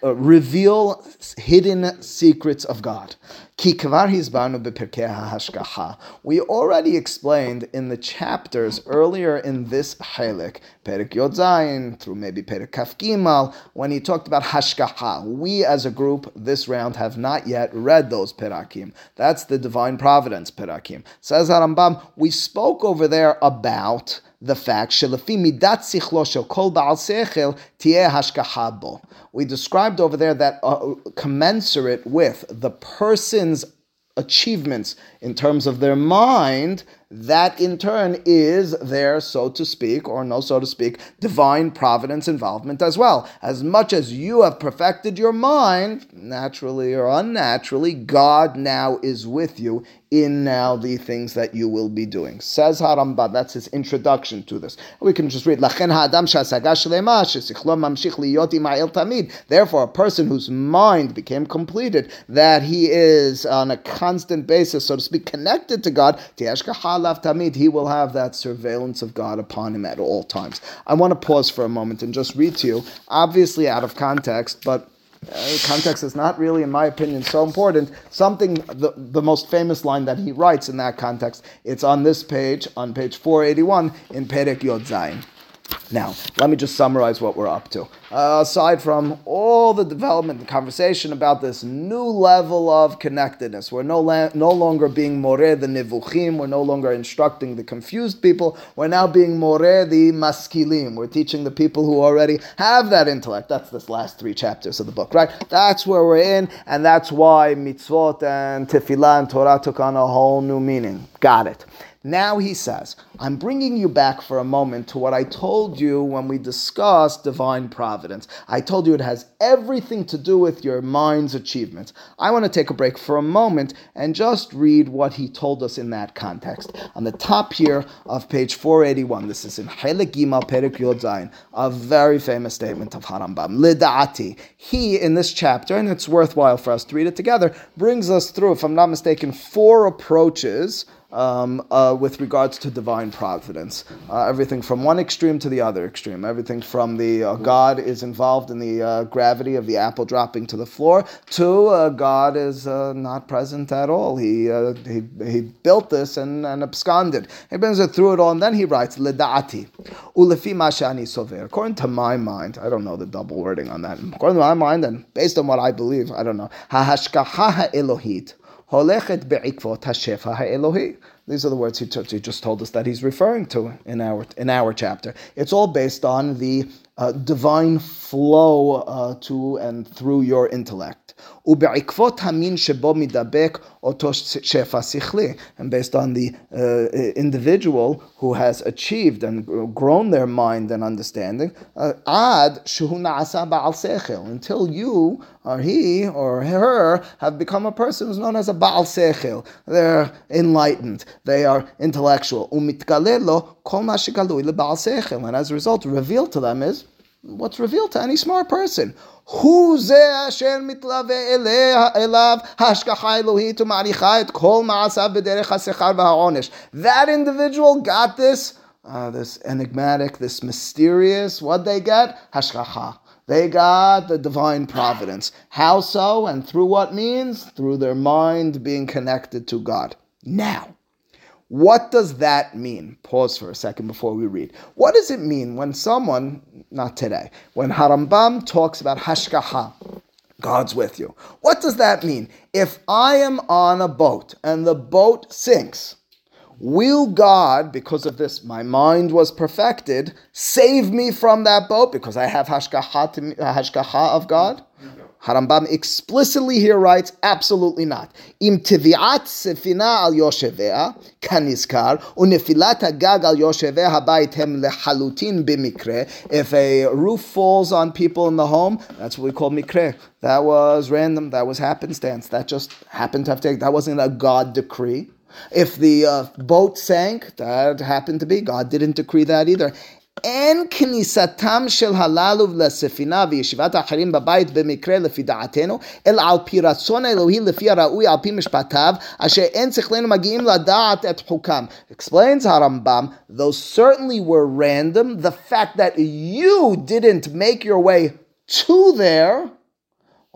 uh, reveal hidden secrets of God. We already explained in the chapters earlier in this chelik, Perik Yod Zayin, through maybe Perik Kaf Gimal, when he talked about hashgacha. We as a group this round have not yet read those perakim. That's the divine providence perakim. Says Harambam, we spoke over there about the fact. We described over there that uh, commensurate with the person's achievements in terms of their mind, that in turn is their, so to speak, or no, so to speak, divine providence involvement as well. As much as you have perfected your mind, naturally or unnaturally, God now is with you in now the things that you will be doing. Says Harambam, that's his introduction to this. We can just read, "Lachen ha'adam she'asaga shlema, shesichlo mamshich liyot ima'el tamid. Therefore, a person whose mind became completed, that he is on a constant basis, so to speak, connected to God, ti'ashkaha lav tamid, he will have that surveillance of God upon him at all times. I want to pause for a moment and just read to you, obviously out of context, but uh, context is not really, in my opinion, so important. Something, the, the most famous line that he writes in that context, it's on this page, on page 481 in Perek Yod Zayin. Now, let me just summarize what we're up to. Uh, aside from all the development and conversation about this new level of connectedness, we're no, la- no longer being Moreh the nivuchim, we're no longer instructing the confused people, we're now being Moreh the maskilim. We're teaching the people who already have that intellect. That's this last three chapters of the book, right? That's where we're in, and that's why mitzvot and tefillah and Torah took on a whole new meaning. Got it. Now he says, I'm bringing you back for a moment to what I told you when we discussed divine providence. I told you it has everything to do with your mind's achievements. I want to take a break for a moment and just read what he told us in that context. On the top here of page 481, this is in Chelik Gimal Perik Yod Zayin, a very famous statement of Harambam. Lida'ati. He, in this chapter, and it's worthwhile for us to read it together, brings us through, if I'm not mistaken, four approaches um, uh, with regards to divine providence. Uh, everything from one extreme to the other extreme. Everything from the uh, God is involved in the uh, gravity of the apple dropping to the floor to uh, God is uh, not present at all. He, he, he built this and, and absconded. He brings it through it all and then he writes, Lida'ati. Ulefi mashani sover. According to my mind, I don't know the double wording on that. According to my mind and based on what I believe, I don't know. Hahashkaha ha'elohit. Holechet be'ikvot hashefa ha'elohi. These are the words he, he just told us that he's referring to in our in our chapter. It's all based on the uh, divine flow uh, to and through your intellect. ובעקבות המין שבו מדבק אותו שפע שכלי. And based on the uh, individual who has achieved and grown their mind and understanding, uh, עד שהוא נעשה בעל שכל, until you or he or her have become a person who's known as a בעל שכל. They're enlightened, they are intellectual. ומתגלה לו כל מה שגלוי לבעל שכל. And as a result, revealed to them is what's revealed to any smart person. הוא זה אשר מתלווה אליה- אליו ההשגחה האלוהית ומעריכה את כל מעשיו בדרך השכר והעונש. That individual got this, uh, this enigmatic, this mysterious, what they get? השגחה. They got the divine providence. How so and through what means? Through their mind being connected to God. Now, what does that mean? Pause for a second before we read. What does it mean when someone, not today, when Harambam talks about hashgaha, God's with you? What does that mean? If I am on a boat and the boat sinks, will God, because of this, my mind was perfected, save me from that boat because I have hashgaha, to me, hashgaha of God? Harambam explicitly here writes, absolutely not. Im tiviat sefina al yoshevea, kanizkar, unefilat hagag al yoshevea habayit hem lehalutin bimikre. If a roof falls on people in the home, that's what we call mikre. That was random, that was happenstance, that just happened to have taken, that wasn't a God decree. If the uh, boat sank, that happened to be, God didn't decree that either. אין כניסתם של הללו לספינה וישיבת האחרים בבית במקרה לפי דעתנו, אלא על פי רצון האלוהי לפי הראוי על פי משפטיו, אשר אין שכלנו מגיעים לדעת את חוקם. Explains Harambam, those certainly were random, the fact that you didn't make your way to there,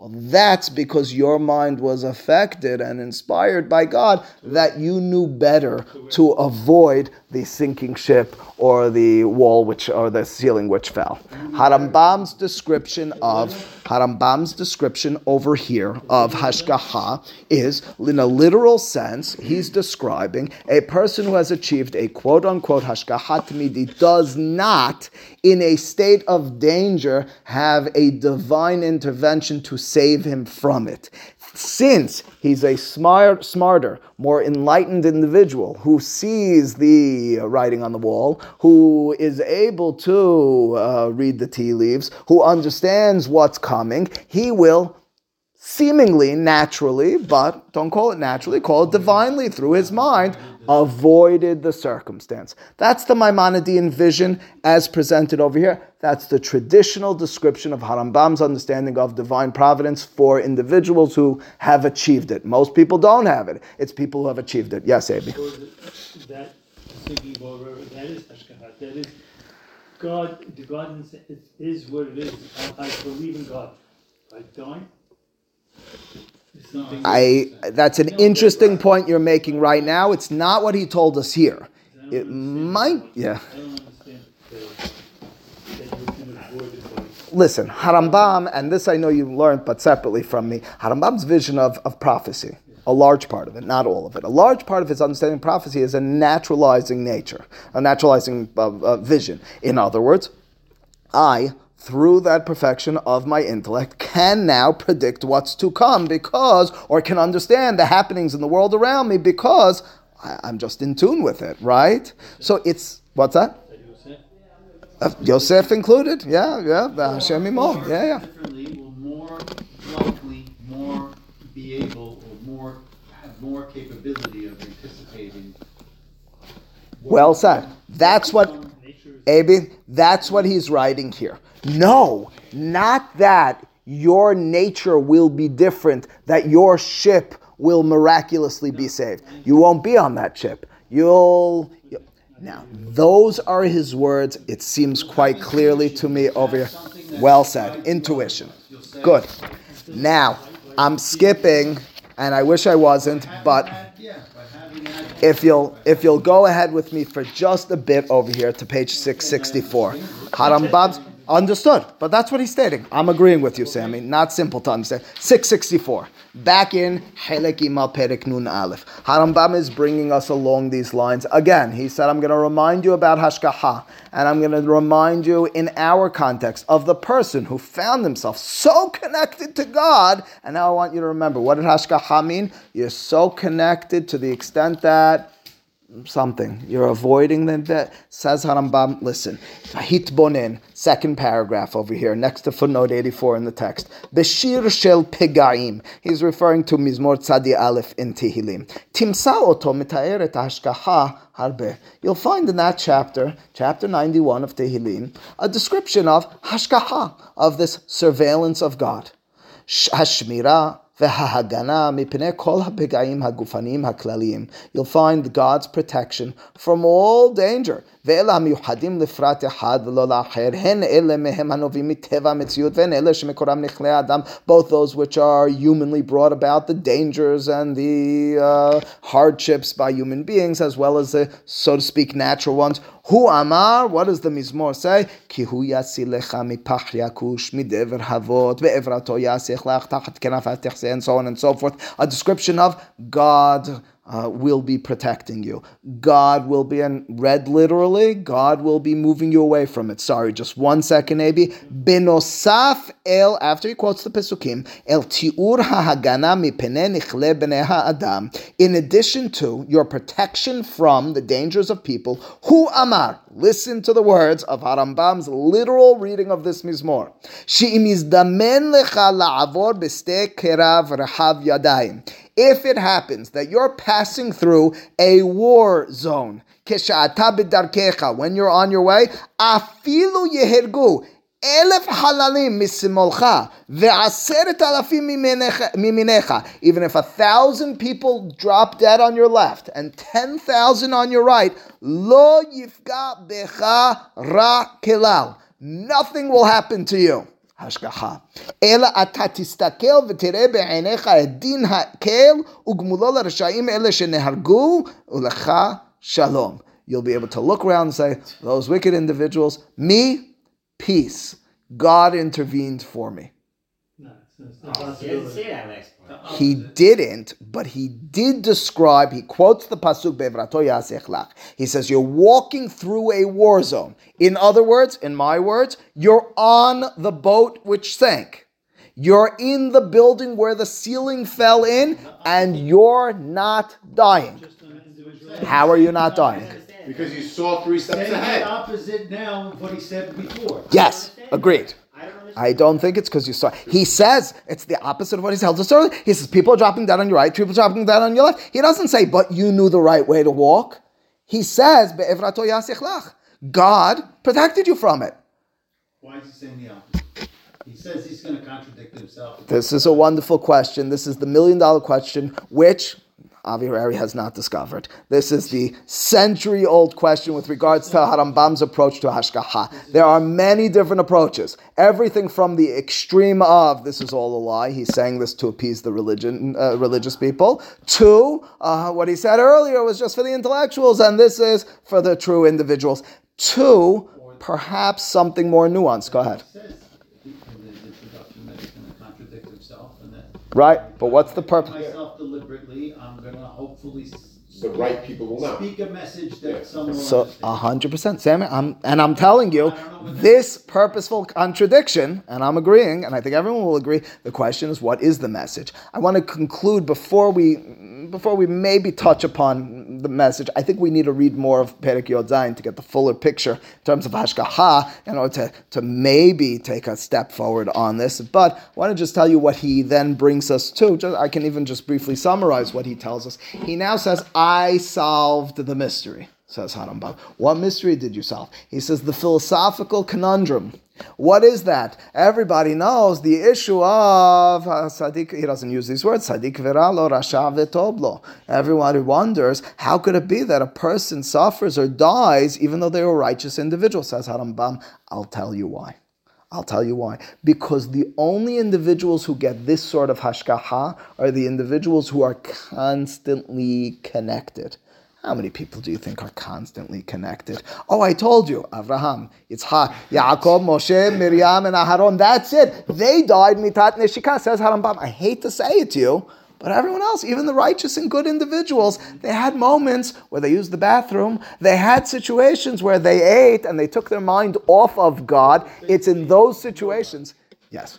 well, that's because your mind was affected and inspired by God that you knew better to avoid the sinking ship or the wall which or the ceiling which fell. Harambam's description of Harambam's description over here of hashgaha is, in a literal sense, he's describing a person who has achieved a quote unquote hashgaha tamidi does not, in a state of danger, have a divine intervention to save him from it. Since he's a smart, smarter, more enlightened individual who sees the writing on the wall, who is able to uh, read the tea leaves, who understands what's coming, he will seemingly naturally, but don't call it naturally, call it divinely through his mind, avoided the circumstance. That's the Maimonidean vision as presented over here. That's the traditional description of Harambam's understanding of divine providence for individuals who have achieved it. Most people don't have it. It's people who have achieved it. Yes, Abi. That is that is God, the God is what it is. I, I believe in God. I don't. I that's an interesting point you're making right now. It's not what he told us here. It might, yeah. Listen, Harambam, and this I know you learned, but separately from me, Harambam's vision of, of prophecy, a large part of it, not all of it, a large part of his understanding of prophecy is a naturalizing nature, a naturalizing uh, uh, vision. In other words, I, through that perfection of my intellect, can now predict what's to come because, or can understand the happenings in the world around me because I, I'm just in tune with it, right? So it's, what's that? that you said. Uh, Yosef included, yeah, yeah, the Hashem Imo, yeah, yeah. Will more likely, more be able, or more, have more capability of anticipating. Well said. That's what. Abi, that's what he's writing here. No, not that your nature will be different, that your ship will miraculously be saved. You won't be on that ship. You'll. you- now, those are his words. It seems quite clearly to me over here. Well said. Intuition. Good. Now, I'm skipping, and I wish I wasn't, but if you'll if you'll go ahead with me for just a bit over here to page 664 harambam's Understood, but that's what he's stating. I'm agreeing with you, Sammy. Not simple to understand. 664. Back in Helek Gimal Perek Nun Aleph. Harambam is bringing us along these lines. Again, he said, I'm going to remind you about Hashkaha, and I'm going to remind you in our context of the person who found himself so connected to God. And now I want you to remember what did Hashkaha mean? You're so connected to the extent that something. You're avoiding the that says Harambam. Listen, Hitbonin, second paragraph over here, next to footnote 84 in the text. Beshir shel pegaim. He's referring to Mizmor Tzadi Aleph in Tehillim. Timsa oto mitaeret hashkaha harbe. You'll find in that chapter, chapter 91 of Tehillim, a description of hashkaha, of this surveillance of God. Hashmira You'll find God's protection from all danger. ואלה המיוחדים לפרט אחד ולא לאחר, הן אלה מהם הנובעים מטבע המציאות והן אלה שמקורם נכלי האדם, both those which are humanly brought about, the dangers and the uh, hardships by human beings, as well as the, so to speak, natural ones. Hu amar, what does the Mizmor say? כי הוא יסיlecha מפח יכוש, מדבר הבות, בעברתו יסיך לך תחת כנפיו תחסה, and so on and so forth. A description of God uh, will be protecting you. God will be, and read literally, God will be moving you away from it. Sorry, just one second, Abi. Benosaf el, after he quotes the Pesukim, el tiur ha'hagana mipene nichle. In addition to your protection from the dangers of people, hu amar, listen to the words of Harambam's literal reading of this Mizmor. She'im izdamen lecha la'avor b'ste kerav rehav yadayim if it happens that you're passing through a war zone, when you're on your way, afilu yehergu, אלף חללים משמאלך ועשרת אלפים מימיניך. Even if a thousand people drop dead on your left and ten thousand on your right, לא יפגע בך רע כלל. Nothing will happen to you. השגחה. אלא אתה תסתכל ותראה בעיניך את דין הקל וגמולו לרשעים אלה שנהרגו, ולך shalom. You'll be able to look around and say, those wicked individuals, me, peace. God intervened for me. No, it's not Oh, he didn't say that last part. He didn't, but he did describe, he quotes the Pasuk Bevrato Yasech Lach. He says, You're walking through a war zone. In other words, in my words, you're on the boat which sank. You're in the building where the ceiling fell in, and you're not dying. just an individual. How are you not dying? Because you saw three steps ahead. opposite now of what he said before. Yes, agreed. I don't understand. I don't think it's because you saw. He says it's the opposite of what he tells us earlier. He says people are dropping down on your right, people are dropping down on your left. He doesn't say, but you knew the right way to walk. He says, "Be'evrato yasich lach." God protected you from it. Why is he saying the opposite? He says he's gonna contradict himself. This is a wonderful question. This is the million dollar question, which Avi Harari has not discovered. This is the century old question with regards to Harambam's approach to Hashgaha. There are many different approaches. Everything from the extreme of this is all a lie. He's saying this to appease the religion, uh, religious people. To uh, what he said earlier was just for the intellectuals, and this is for the true individuals. To perhaps something more nuanced. Go ahead. He says in the introduction that he's gonna contradict himself and that. Right, but what's the purpose? Myself deliberately, I'm gonna hopefully The right people will know. speak a message that someone will So a hundred percent, Sam. I'm and I'm telling you, this purposeful contradiction, and I'm agreeing, and I think everyone will agree. The question is, what is the message? I want to conclude before we before we maybe touch upon the message. I think we need to read more of Perek Yod Zayin to get the fuller picture in terms of Hashgaha, in order to to maybe take a step forward on this. But I want to just tell you what he then brings us to. Just, I can even just briefly summarize what he tells us. He now says, "I solved the mystery." says Harambam. What mystery did you solve? He says the philosophical conundrum. What is that? Everybody knows the issue of uh, Sadiq. He doesn't use these words. Sadiq viralo rasha vetoblo. Everybody wonders how could it be that a person suffers or dies even though they're a righteous individual? Says Harambam. I'll tell you why. I'll tell you why. Because the only individuals who get this sort of hashgaha are the individuals who are constantly connected. How many people do you think are constantly connected? Oh, I told you, Avraham, Yitzhak, Yaakov, Moshe, Miriam, and Aharon. That's it. They died mitat neshika. Says Harambam. I hate to say it to you, but everyone else, even the righteous and good individuals, they had moments where they used the bathroom. They had situations where they ate and they took their mind off of God. It's in those situations. Yes.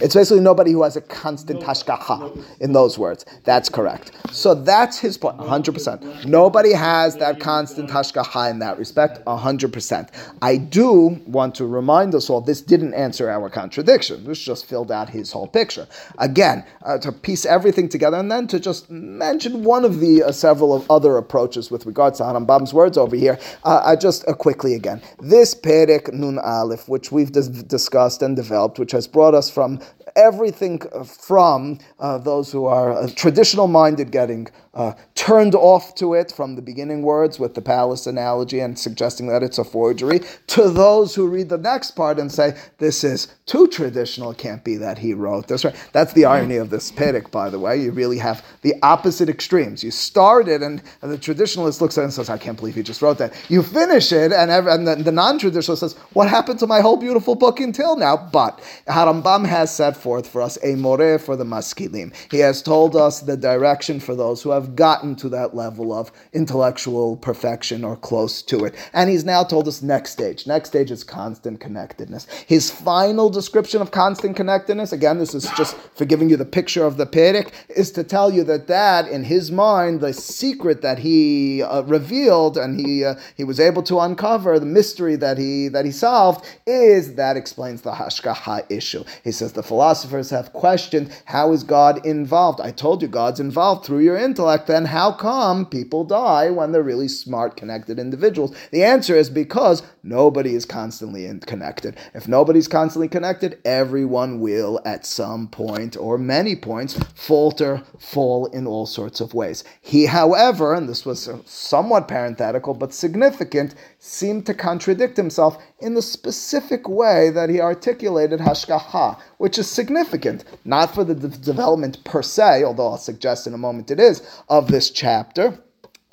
It's basically nobody who has a constant hashgacha in those words. That's correct. So that's his point, 100%. Nobody has that constant hashgacha in that respect, 100%. I do want to remind us all, this didn't answer our contradiction. This just filled out his whole picture. Again, uh, to piece everything together and then to just mention one of the uh, several of other approaches with regards to Harambam's words over here, uh, uh, just uh, quickly again. This Perek Nun Aleph, which we've dis- discussed and developed, which has brought us from everything from uh, those who are uh, traditional minded getting uh, turned off to it from the beginning words with the palace analogy and suggesting that it's a forgery, to those who read the next part and say, this is too traditional, it can't be that he wrote this. Right? That's the irony of this Pedic, by the way. You really have the opposite extremes. You start it, and, and the traditionalist looks at it and says, I can't believe he just wrote that. You finish it, and, ev- and the, the non traditionalist says, What happened to my whole beautiful book until now? But Harambam has set forth for us a more for the maskilim. He has told us the direction for those who have gotten to that level of intellectual perfection or close to it. And he's now told us next stage. Next stage is constant connectedness. His final description of constant connectedness, again, this is just for giving you the picture of the Perek, is to tell you that that, in his mind, the secret that he uh, revealed and he uh, he was able to uncover, the mystery that he that he solved, is that explains the hashgaha issue. He says the philosophers have questioned how is God involved. I told you God's involved through your intellect. Then how come people die when they're really smart, connected individuals? The answer is because nobody is constantly connected. If nobody's constantly connected, everyone will at some point or many points falter, fall in all sorts of ways. He, however, and this was somewhat parenthetical but significant, seemed to contradict himself in the specific way that he articulated hashgaha, which is significant, not for the de- development per se, although I'll suggest in a moment it is, of this chapter.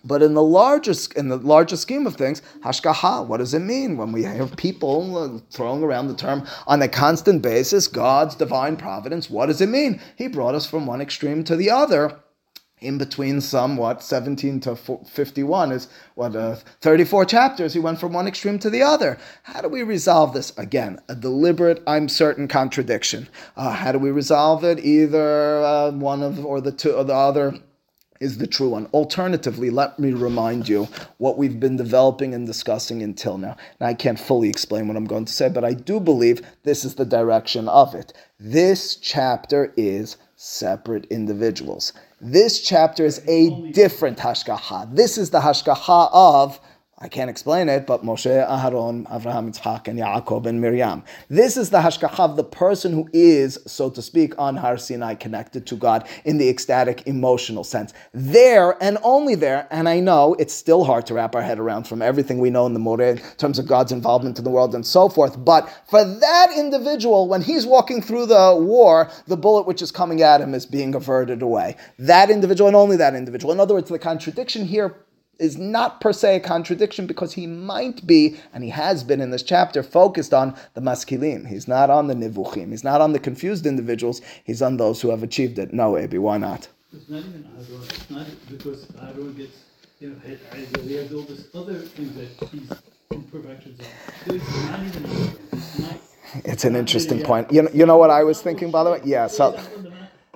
But in the larger in the larger scheme of things, hashgaha, what does it mean when we have people throwing around the term on a constant basis? God's divine providence. What does it mean? He brought us from one extreme to the other. In between some what 17 to 51 is what uh, 34 chapters. He went from one extreme to the other. How do we resolve this? Again, a deliberate, I'm certain contradiction. Uh, how do we resolve it? Either uh, one of or the two or the other is the true one. Alternatively, let me remind you what we've been developing and discussing until now. Now, I can't fully explain what I'm going to say, but I do believe this is the direction of it. This chapter is separate individuals. This chapter is a different hashgaha. This is the hashgaha of I can't explain it, but Moshe, Aharon, Avraham, Yitzhak, and Yaakov, and Miriam. This is the hashgacha of the person who is, so to speak, on Har Sinai, connected to God in the ecstatic, emotional sense. There and only there, and I know it's still hard to wrap our head around from everything we know in the Moreh in terms of God's involvement in the world and so forth, but for that individual, when he's walking through the war, the bullet which is coming at him is being averted away. That individual and only that individual. In other words, the contradiction here is not per se a contradiction because he might be, and he has been in this chapter, focused on the maskilim. He's not on the nivuchim. He's not on the confused individuals. He's on those who have achieved it. No, Abi, why not? It's not even Aaron. It's not because Aaron gets, you know, hit either. He has all this other things that he's imperfections on. It's not even Aaron. It's not. It's an interesting point. You know, you know what I was thinking, by the way? Yeah, so.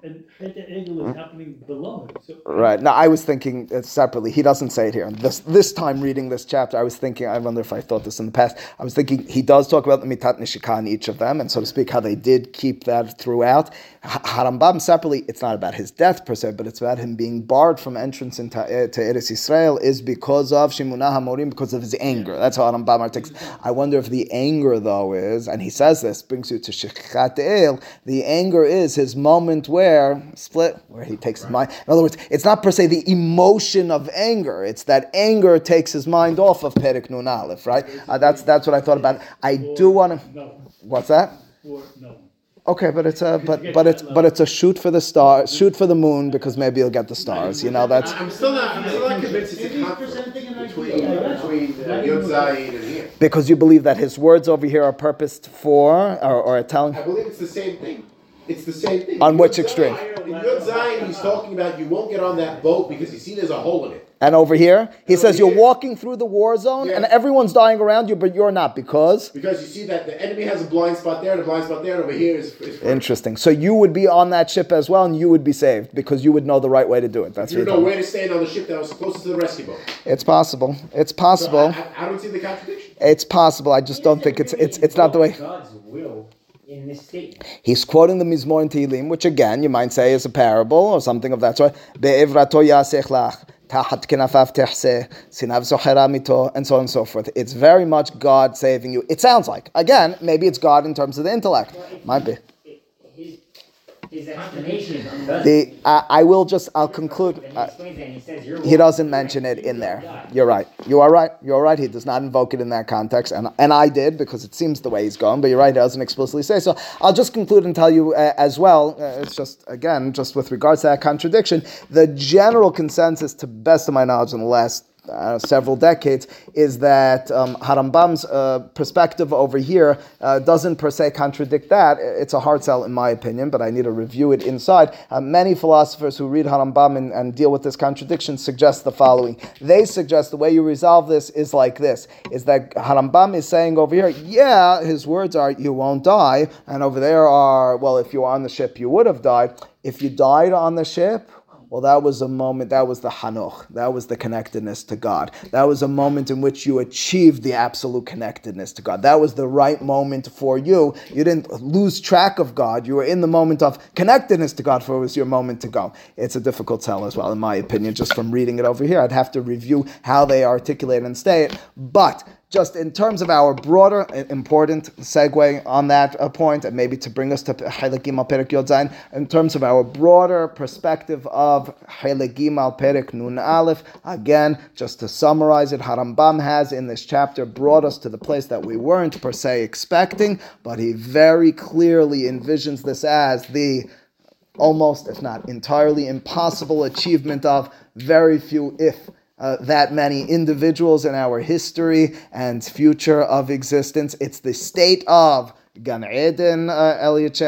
And Chet Egel is happening below it. So Right. Now, I was thinking uh, separately. He doesn't say it here. This this time reading this chapter, I was thinking. I wonder if I thought this in the past. I was thinking he does talk about the mitat nishika in each of them, and so to speak, how they did keep that throughout. Ha- Harambam separately, it's not about his death per se, but it's about him being barred from entrance into uh, to Eretz Israel is because of Shimunah Hamorim, because of his anger. That's how Harambam articulates. I wonder if the anger though is, and he says this brings you to Shechat El. The anger is his moment where split, where he takes his mind. In other words, it's not per se the emotion of anger. It's that anger takes his mind off of Perik Nun Aleph, right? Uh, that's that's what I thought about. I do want to. no, What's that? Okay, but it's a but but it's but it's a shoot for the star, shoot for the moon because maybe you'll get the stars. You know that's I'm still not, I'm still not convinced it's a he's conflict presenting an between, between uh, and here. because you believe that his words over here are purposed for or, or are telling. I believe it's the same thing. It's the same thing. On In which extreme? In Yud Zayin, he's talking about you won't get on that boat because you see there's a hole in it. And over here, he And says over you're here- walking through the war zone and everyone's dying around you, but you're not because. Because you see that the enemy has a blind spot there and a blind spot there, and over here is. is Interesting. So you would be on that ship as well, and you would be saved because you would know the right way to do it. That's You what you're know where to stand on the ship that was closest to the rescue boat. It's possible. It's So possible. I, I, I don't see the contradiction. It's possible. I just don't think it's it's it's not the way. God's will in this statement. He's quoting the Mizmor in Tehillim, which again you might say is a parable or something of that sort. And so on and so forth. It's very much God saving you. It sounds like. Again, maybe it's God in terms of the intellect. Might be. His, his explanation. The I, I will just I'll conclude. He Uh, explains it and he says, he doesn't mention it in there. You're right. You are right. You're right. He does not invoke it in that context, and and I did because it seems the way he's going. But you're right. He doesn't explicitly say so. I'll just conclude and tell you uh, as well. Uh, it's just again just with regards to that contradiction. The general consensus, to best of my knowledge, in the last uh, several decades is that um, Harambam's uh, perspective over here uh, doesn't per se contradict that. It's a hard sell in my opinion, but I need to review it inside. Uh, many philosophers who read Harambam and, and deal with this contradiction suggest the following. They suggest the way you resolve this is like this: is that Harambam is saying over here, yeah, his words are you won't die, and over there are well, if you were on the ship, you would have died. If you died on the ship, well, that was a moment, that was the Hanoch, that was the connectedness to God. That was a moment in which you achieved the absolute connectedness to God. That was the right moment for you. You didn't lose track of God. You were in the moment of connectedness to God, for it was your moment to go. It's a difficult sell as well, in my opinion, just from reading it over here. I'd have to review how they articulate and say it. But just in terms of our broader uh, important segue on that uh, point, and maybe to bring us to Chelik Gimal Perek Yod Zayin, in terms of our broader perspective of Chelik Gimal Perek Nun Aleph, again, just to summarize it, Harambam has in this chapter brought us to the place that we weren't per se expecting, but he very clearly envisions this as the almost, if not entirely, impossible achievement of very few, if uh, that many individuals in our history and future of existence. It's the state of Gan Eden, uh, Eliot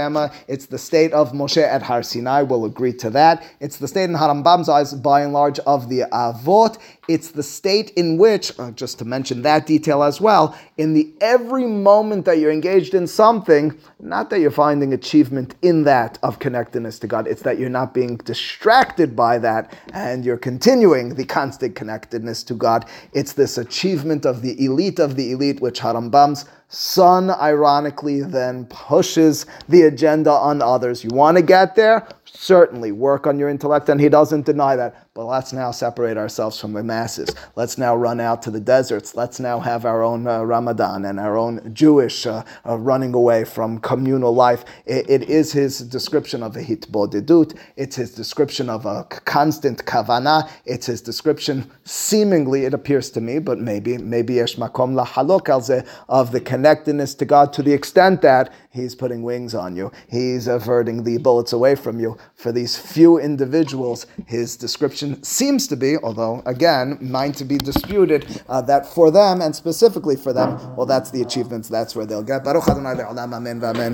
It's the state of Moshe at Har Sinai. We'll agree to that. It's the state in Harambam's eyes, by and large, of the Avot. It's the state in which, uh, just to mention that detail as well, in the every moment that you're engaged in something, not that you're finding achievement in that of connectedness to God, it's that you're not being distracted by that and you're continuing the constant connectedness to God. It's this achievement of the elite of the elite, which Harambam's son, ironically, then pushes the agenda on others. You want to get there? Certainly, work on your intellect, and he doesn't deny that. But let's now separate ourselves from the masses. Let's now run out to the deserts. Let's now have our own uh, Ramadan and our own Jewish uh, uh, running away from communal life. It, it is his description of a hitbodedut. It's his description of a constant kavana. It's his description, seemingly, it appears to me, but maybe, maybe yesh makom lahalok al of the connectedness to God to the extent that he's putting wings on you. He's averting the bullets away from you. For these few individuals, his description seems to be, although again, mine to be disputed, uh, that for them and specifically for them, well, that's the achievements. That's where they'll get. Baruch Adonai amen.